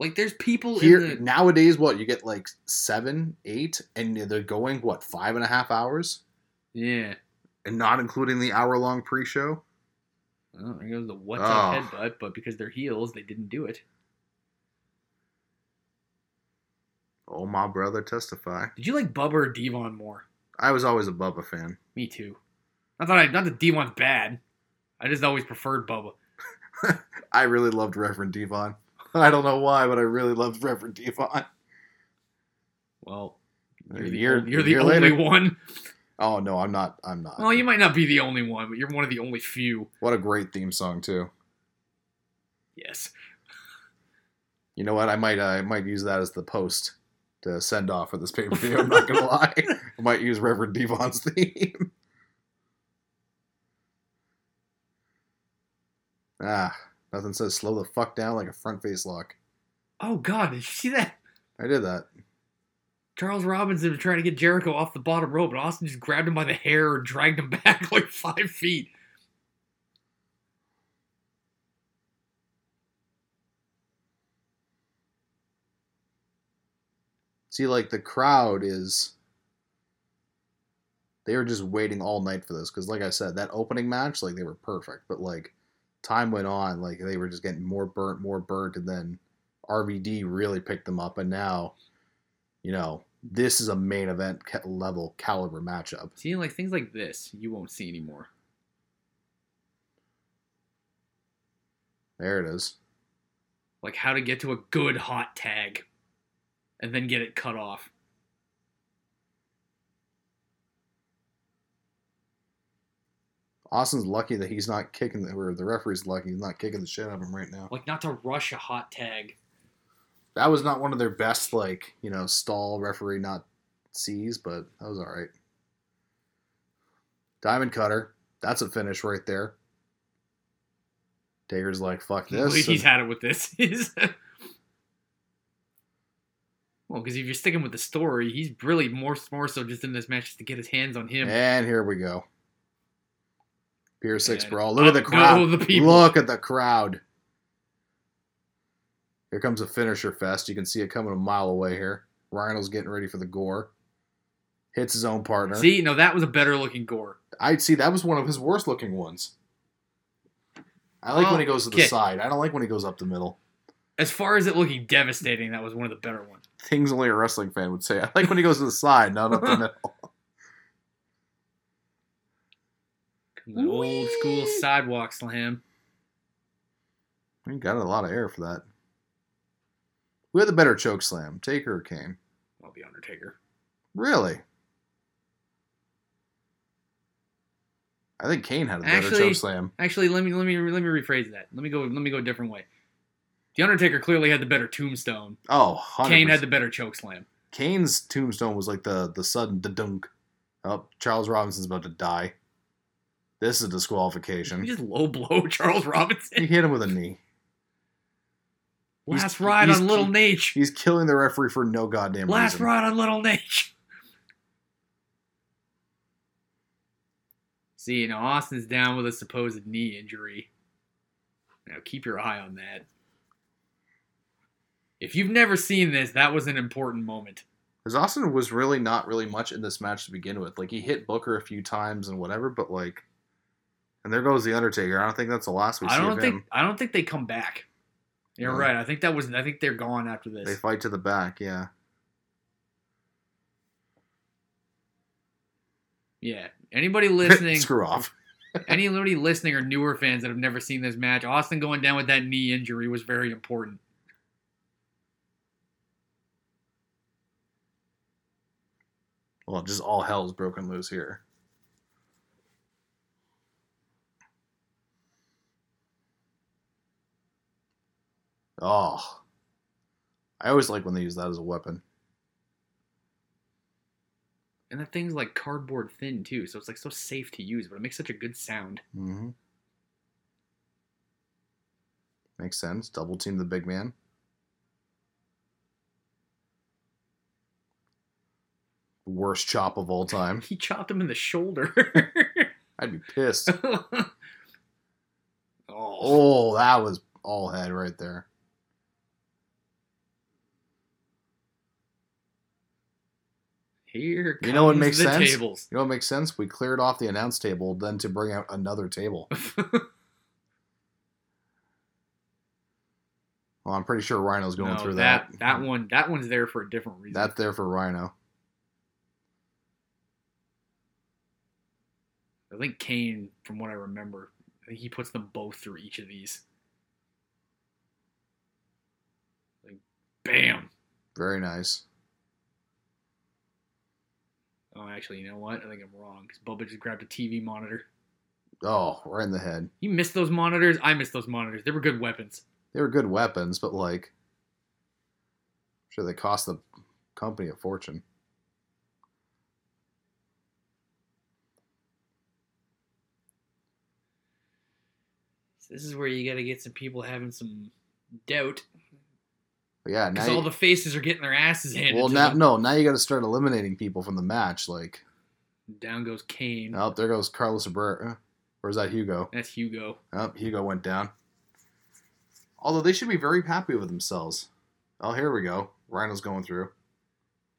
Speaker 2: Like there's people
Speaker 1: Here
Speaker 2: in the
Speaker 1: nowadays, what you get like seven, eight, and they're going what five and a half hours,
Speaker 2: yeah.
Speaker 1: and not including the hour long pre show.
Speaker 2: Well, oh, there goes the what's
Speaker 1: Oh.
Speaker 2: up headbutt, but because they're heels, they didn't do it.
Speaker 1: Oh, my brother, testify.
Speaker 2: Did you like Bubba or Devon more?
Speaker 1: I was always a Bubba fan.
Speaker 2: Me too. I thought I not that Devon's bad. I just always preferred Bubba.
Speaker 1: I really loved Reverend Devon. I don't know why, but I really loved Reverend Devon.
Speaker 2: Well, you're the,
Speaker 1: year-
Speaker 2: only, you're the only
Speaker 1: later.
Speaker 2: one.
Speaker 1: Oh no, I'm not. I'm not.
Speaker 2: Well, you might not be the only one, but you're one of the only few.
Speaker 1: What a great theme song too.
Speaker 2: Yes.
Speaker 1: You know what? I might uh, I might use that as the post to send off for this pay per view. I'm not gonna lie. I might use Reverend Devon's theme. ah, nothing says slow the fuck down like a front face lock.
Speaker 2: Oh God, did you see that?
Speaker 1: I did that.
Speaker 2: Charles Robinson was trying to get Jericho off the bottom rope, and Austin just grabbed him by the hair and dragged him back like five feet.
Speaker 1: See, like the crowd is. They were just waiting all night for this because, like I said, that opening match, like they were perfect. But like, time went on, like they were just getting more burnt, more burnt, and then RVD really picked them up, and now, you know, this is a main event level caliber matchup.
Speaker 2: See, like things like this, you won't see anymore.
Speaker 1: There it is.
Speaker 2: Like how to get to a good hot tag, and then get it cut off.
Speaker 1: Austin's lucky that he's not kicking, the, or the referee's lucky he's not kicking the shit out of him right now.
Speaker 2: Like not to rush a hot tag.
Speaker 1: That was not one of their best, like you know, stall referee not sees, but that was all right. Diamond Cutter. That's a finish right there. Taker's like, fuck this.
Speaker 2: He's had it with this. Well, because if you're sticking with the story, he's really more more so just in this match just to get his hands on him.
Speaker 1: and here we go. Pier 6
Speaker 2: And
Speaker 1: brawl. Look at the crowd.
Speaker 2: the.
Speaker 1: Look at the crowd. Here comes a finisher fest. You can see it coming a mile away here. Rhino's getting ready for the gore. Hits his own partner.
Speaker 2: See, no, that was a better looking gore.
Speaker 1: I'd see that was one of his worst looking ones. I like when he oh, goes to the
Speaker 2: Okay.
Speaker 1: side. I don't like when he goes up the middle.
Speaker 2: As far as it looking devastating, that was one of the better ones.
Speaker 1: Things only a wrestling fan would say. I like when he goes to the side, not up the middle.
Speaker 2: That old school sidewalk slam.
Speaker 1: We got a lot of air for that. Who had the better choke slam, Taker or Kane?
Speaker 2: Well, the Undertaker.
Speaker 1: Really? I think Kane had a better
Speaker 2: Actually-
Speaker 1: choke slam.
Speaker 2: Actually, let me let me let me rephrase that. Let me go let me go a different way. The Undertaker clearly had the better tombstone.
Speaker 1: Oh, 100%.
Speaker 2: Kane had the better choke slam.
Speaker 1: Kane's tombstone was like the the sudden dunk. Oh, Charles Robinson's about to die. This is a
Speaker 2: You
Speaker 1: disqualification.
Speaker 2: just low blow Charles Robinson.
Speaker 1: He hit him with a knee. He's-
Speaker 2: Last ride
Speaker 1: he's-
Speaker 2: on Little Nate.
Speaker 1: He's killing the referee for no goddamn
Speaker 2: Last
Speaker 1: reason.
Speaker 2: Last ride on Little Nate. See, now Austin's down with a supposed knee injury. Now keep your eye on that. If you've never seen this, that was an important moment.
Speaker 1: Because Austin was really not really much in this match to begin with. Like he hit Booker a few times and whatever, but like, and there goes the Undertaker. I don't think that's the last we
Speaker 2: I
Speaker 1: see
Speaker 2: don't
Speaker 1: of
Speaker 2: think
Speaker 1: him.
Speaker 2: I don't think they come back. You're
Speaker 1: No.
Speaker 2: right. I think that was I think they're gone after this.
Speaker 1: They fight to the back. Yeah.
Speaker 2: yeah. Anybody listening
Speaker 1: Screw off.
Speaker 2: anybody listening or newer fans that have never seen this match, Austin going down with that knee injury was very important.
Speaker 1: Well, just all hell's broken loose here. Oh. I always like when they use that as a weapon.
Speaker 2: And that thing's like cardboard thin too, so it's like so safe to use, but it makes such a good sound.
Speaker 1: Mm-hmm. Makes sense. Double team the big man. Worst chop of all time.
Speaker 2: He chopped him in the shoulder.
Speaker 1: I'd be pissed.
Speaker 2: oh.
Speaker 1: Oh, that was all head right there.
Speaker 2: Here
Speaker 1: You know what makes
Speaker 2: the
Speaker 1: sense?
Speaker 2: tables.
Speaker 1: You know what makes sense? We cleared off the announce table then to bring out another table. Well, I'm pretty sure Rhino's going
Speaker 2: No,
Speaker 1: through
Speaker 2: that,
Speaker 1: that.
Speaker 2: that one that one's there for a different reason.
Speaker 1: That's there for Rhino.
Speaker 2: I think Kane, from what I remember, I think he puts them both through each of these. Like, bam.
Speaker 1: Very nice.
Speaker 2: Oh, actually, you know what? I think I'm wrong because Bubba just grabbed a TV monitor.
Speaker 1: Oh, right in the head.
Speaker 2: You missed those monitors. I missed those monitors. They were good weapons.
Speaker 1: They were good weapons, but like, I'm sure they cost the company a fortune.
Speaker 2: This is where you got to get some people having some doubt
Speaker 1: yeah, now
Speaker 2: because
Speaker 1: you,
Speaker 2: all the faces are getting their asses handed
Speaker 1: well
Speaker 2: to
Speaker 1: now
Speaker 2: them.
Speaker 1: no now you got to start eliminating people from the match. Like,
Speaker 2: Down goes Kane.
Speaker 1: oh, there goes Carlos Abreu. Where's uh, that Hugo?
Speaker 2: That's Hugo.
Speaker 1: Oh, Hugo went down. Although they should be very happy with themselves. Oh, here we go. Rhino's going through.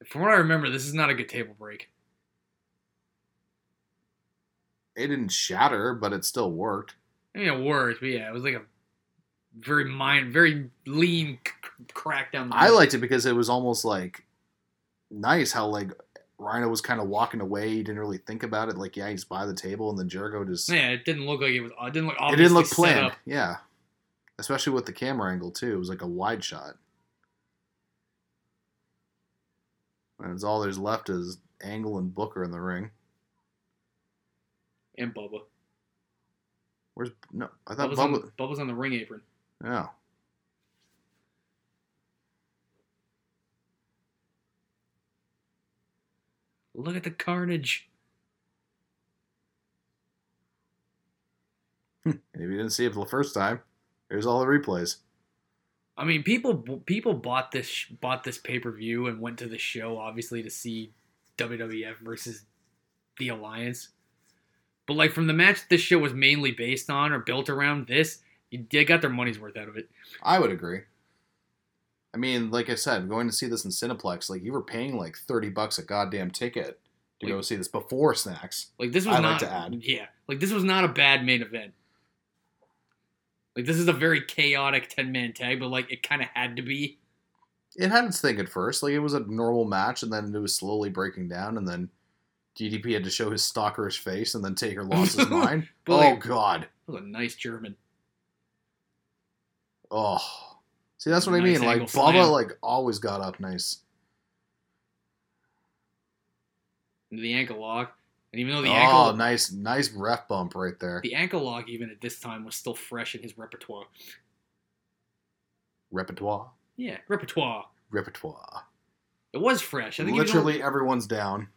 Speaker 2: From what I remember, this is not a good table break.
Speaker 1: It didn't shatter, but it still worked.
Speaker 2: I mean, it worked, but yeah, it was like a very mind, very lean c- crack down the
Speaker 1: I liked it because it was almost like nice how like Rhino was kind of walking away. He didn't really think about it. Like, yeah, he's by the table, and then Jericho just
Speaker 2: Yeah, it didn't look like it was. It didn't look.
Speaker 1: it didn't look planned. Yeah, especially with the camera angle too. It was like a wide shot. And it's all there's left is Angle and Booker in the ring.
Speaker 2: And Bubba.
Speaker 1: Where's no? I thought
Speaker 2: Bubba's, on,
Speaker 1: Bubba.
Speaker 2: Bubba's on the ring apron.
Speaker 1: Yeah.
Speaker 2: Look at the carnage.
Speaker 1: If you didn't see it for the first time, here's all the replays.
Speaker 2: I mean, people people bought this bought this pay per view and went to the show obviously to see WWF versus the Alliance. But like from the match this show was mainly based on or built around this, they got their money's worth out of it.
Speaker 1: I would agree. I mean, like I said, going to see this in Cineplex, like you were paying like thirty bucks a goddamn ticket to go see this before snacks.
Speaker 2: Like this was
Speaker 1: I'd like
Speaker 2: not
Speaker 1: to add.
Speaker 2: yeah, like this was not a bad main event. Like this is a very chaotic ten man tag, but like it kind of had to be.
Speaker 1: It had its thing at first, like it was a normal match, and then it was slowly breaking down, and then DDP had to show his stalkerish face, and then Taker lost his mind.
Speaker 2: But,
Speaker 1: oh
Speaker 2: like-
Speaker 1: God!
Speaker 2: That was a nice German.
Speaker 1: Oh, see that's what I mean. Like
Speaker 2: angle
Speaker 1: Bubba, like always got up nice.
Speaker 2: The ankle lock, and even though the ankle
Speaker 1: oh,
Speaker 2: ankle
Speaker 1: nice, nice ref bump right there.
Speaker 2: the ankle lock even at this time was still fresh in his repertoire.
Speaker 1: Repertoire,
Speaker 2: Yeah, repertoire.
Speaker 1: repertoire.
Speaker 2: It was fresh. I think he
Speaker 1: Literally, everyone's down.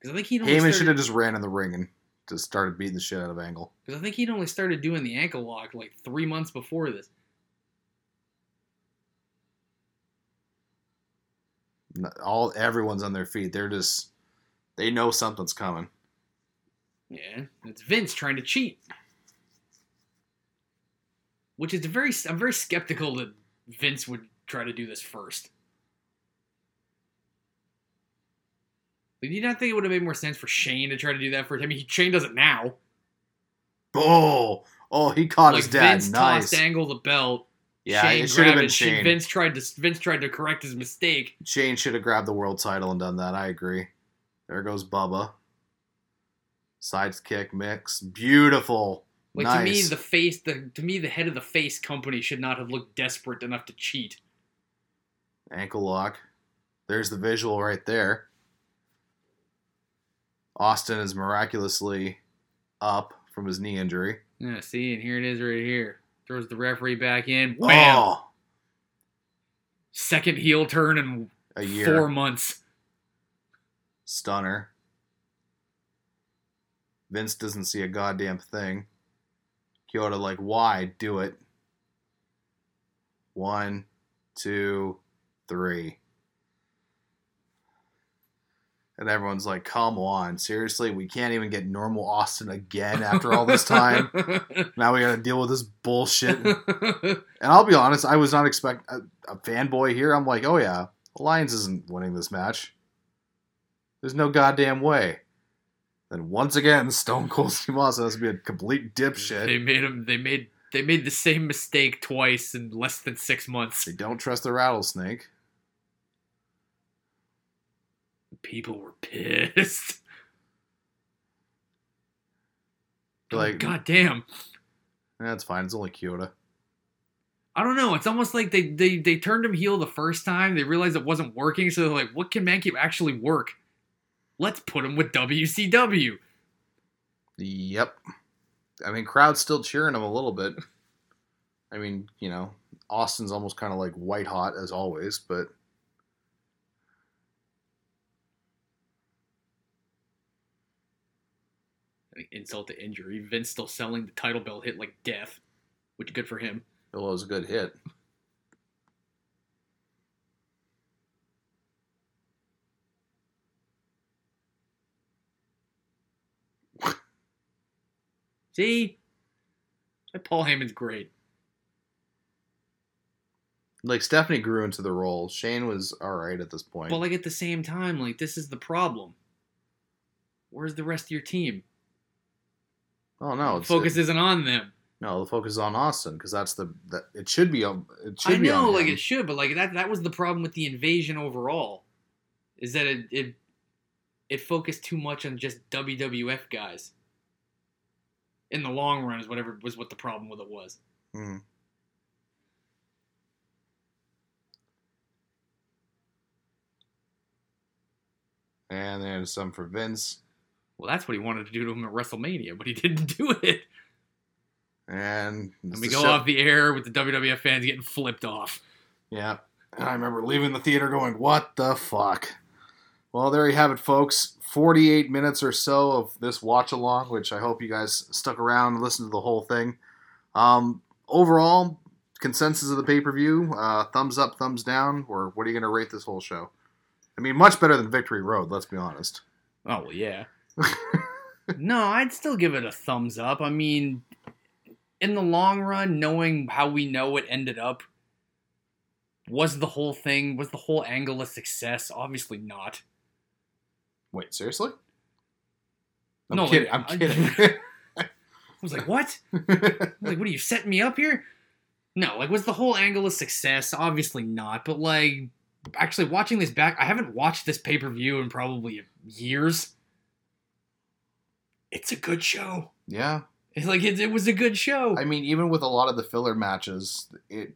Speaker 2: because I think only
Speaker 1: Heyman should have just ran in the ring and just started beating the shit out of Angle.
Speaker 2: because I think he'd only started doing the ankle lock like three months before this.
Speaker 1: All everyone's on their feet. They're just they know something's coming.
Speaker 2: Yeah, it's Vince trying to cheat. Which is very I'm very skeptical that Vince would try to do this first. Like, do you not think it would have made more sense for Shane to try to do that first? I mean, he- Shane does it now.
Speaker 1: Oh, oh, he caught
Speaker 2: like
Speaker 1: his dad.
Speaker 2: Vince
Speaker 1: nice.
Speaker 2: tossed Angle the belt.
Speaker 1: Yeah,
Speaker 2: Shane
Speaker 1: it should have
Speaker 2: grabbed
Speaker 1: been
Speaker 2: it.
Speaker 1: Shane.
Speaker 2: Vince tried to Vince tried to correct his mistake.
Speaker 1: Shane should have grabbed the world title and done that. I agree. There goes Bubba. Sides kick mix. Beautiful.
Speaker 2: Like
Speaker 1: nice.
Speaker 2: to me, the face, the to me, the head of the face company should not have looked desperate enough to cheat.
Speaker 1: ankle lock. There's the visual right there. Austin is miraculously up from his knee injury.
Speaker 2: Yeah, see, and here it is right here. Throws the referee back in. Wham!
Speaker 1: Oh,
Speaker 2: Second heel turn in
Speaker 1: a year.
Speaker 2: four months.
Speaker 1: Stunner. Vince doesn't see a goddamn thing. Chioda like, why? Do it. One, two, three. And everyone's like, come on, seriously? We can't even get normal Austin again after all this time. now we gotta deal with this bullshit. And I'll be honest, I was not expect a, a fanboy here. I'm like, oh yeah, Alliance isn't winning this match. There's no goddamn way. Then once again, Stone Cold Steve Austin has to be a complete dipshit.
Speaker 2: they made him. They made. They made the same mistake twice in less than six months.
Speaker 1: They don't trust the rattlesnake.
Speaker 2: People were pissed.
Speaker 1: Oh, like,
Speaker 2: God damn.
Speaker 1: that's fine. It's only Chioda.
Speaker 2: I don't know. It's almost like they, they they turned him heel the first time. They realized it wasn't working, so they're like, "What can Mankey actually work? Let's put him with WCW."
Speaker 1: Yep. I mean, crowd's still cheering him a little bit. I mean, you know, Austin's almost kind of like white hot as always, but
Speaker 2: I think insult to injury. Vince still selling the title belt hit like death, which good for him.
Speaker 1: it was a good hit.
Speaker 2: See, that Paul Heyman's great.
Speaker 1: Like Stephanie grew into the role. Shane was all right at this point.
Speaker 2: But like at the same time, like this is the problem. Where's the rest of your team?
Speaker 1: Oh no, it's,
Speaker 2: Focus isn't on them.
Speaker 1: no, the focus is on Austin because that's the that it should be. It should
Speaker 2: I
Speaker 1: be
Speaker 2: know, like it should, but like that that was the problem with the invasion overall. Is that it it, it focused too much on just WWF guys. In the long run is whatever was what the problem with it was.
Speaker 1: Hmm. And there's some for Vince.
Speaker 2: Well, that's what he wanted to do to him at WrestleMania, but he didn't do it.
Speaker 1: And
Speaker 2: And we go
Speaker 1: show-
Speaker 2: off the air with the WWF fans getting flipped off.
Speaker 1: Yeah. And I remember leaving the theater going, "What the fuck?" Well, there you have it, folks. 48 minutes or so of this watch along, which I hope you guys stuck around and listened to the whole thing. Um, overall, consensus of the pay per view: uh, thumbs up, thumbs down, or what are you going to rate this whole show? I mean, much better than Victory Road. Let's be honest.
Speaker 2: Oh well, yeah. no, I'd still give it a thumbs up. I mean, in the long run, knowing how we know it ended up, was the whole thing, was the whole angle a success? Obviously not.
Speaker 1: Wait, seriously? I'm
Speaker 2: No,
Speaker 1: kidding.
Speaker 2: like,
Speaker 1: I'm
Speaker 2: I-
Speaker 1: kidding.
Speaker 2: I was like, what? like, what are you setting me up here? No, like, was the whole angle a success? Obviously not. But like, actually, watching this back, I haven't watched this pay per view in probably years. It's a good show.
Speaker 1: yeah.
Speaker 2: It's like it, it was a good show.
Speaker 1: I mean, even with a lot of the filler matches, it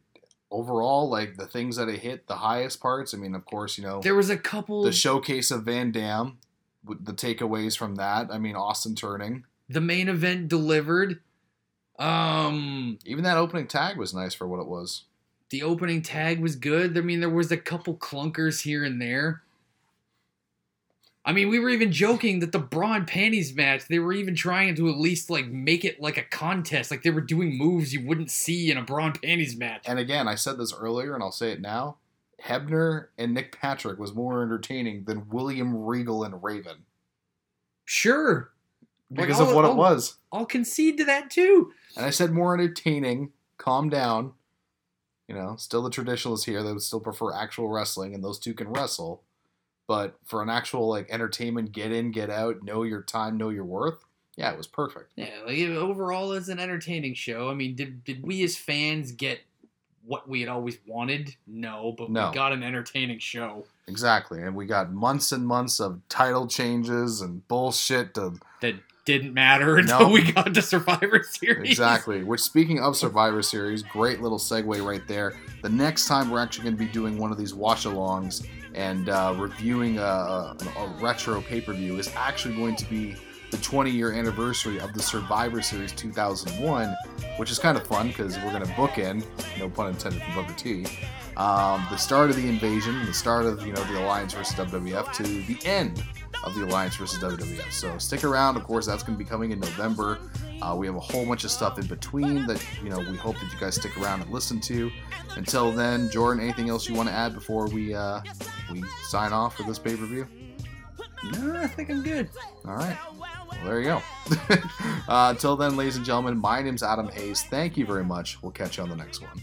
Speaker 1: overall like the things that it hit the highest parts. I mean, of course, you know
Speaker 2: there was a couple.
Speaker 1: the showcase of Van Dam, with the takeaways from that. I mean, Austin turning.
Speaker 2: the main event delivered. Um,
Speaker 1: Even that opening tag was nice for what it was.
Speaker 2: the opening tag was good. I mean, there was a couple clunkers here and there. I mean, we were even joking that the bra and panties match, they were even trying to at least like make it like a contest. Like they were doing moves you wouldn't see in a bra and panties match.
Speaker 1: And again, I said this earlier, and I'll say it now. Hebner and Nick Patrick was more entertaining than William Regal and Raven
Speaker 2: Sure.
Speaker 1: Because
Speaker 2: I'll-
Speaker 1: of what
Speaker 2: I'll-
Speaker 1: it was.
Speaker 2: I'll concede to that too.
Speaker 1: And I said more entertaining. Calm down. You know, still the traditionalists here. They would still prefer actual wrestling, and those two can wrestle. But for an actual like entertainment, get in, get out, know your time, know your worth. Yeah, it was perfect.
Speaker 2: Yeah, like overall, it's an entertaining show. I mean, did did we as fans get what we had always wanted? No, but
Speaker 1: No.
Speaker 2: we got an entertaining show
Speaker 1: Exactly. And we got months and months of title changes and bullshit to
Speaker 2: that didn't matter until
Speaker 1: No.
Speaker 2: we got to Survivor Series.
Speaker 1: Exactly. Which, speaking of Survivor Series, great little segue right there. The next time we're actually going to be doing one of these watch alongs and uh, reviewing a, a, a retro pay per view is actually going to be the 20 year anniversary of the Survivor Series 2001, which is kind of fun because we're going to bookend, no pun intended from Booker T, um, the start of the invasion, the start of you know the Alliance versus WWF to the end of the Alliance versus WWF. So stick around. Of course, that's going to be coming in November. Uh, we have a whole bunch of stuff in between that you know we hope that you guys stick around and listen to. Until then, Jordan, anything else you want to add before we uh, we sign off for this pay per view?
Speaker 2: No, I think I'm good.
Speaker 1: All right. Well, there you go. uh, until then, ladies and gentlemen, my name's Adam Hayes. Thank you very much. We'll catch you on the next one.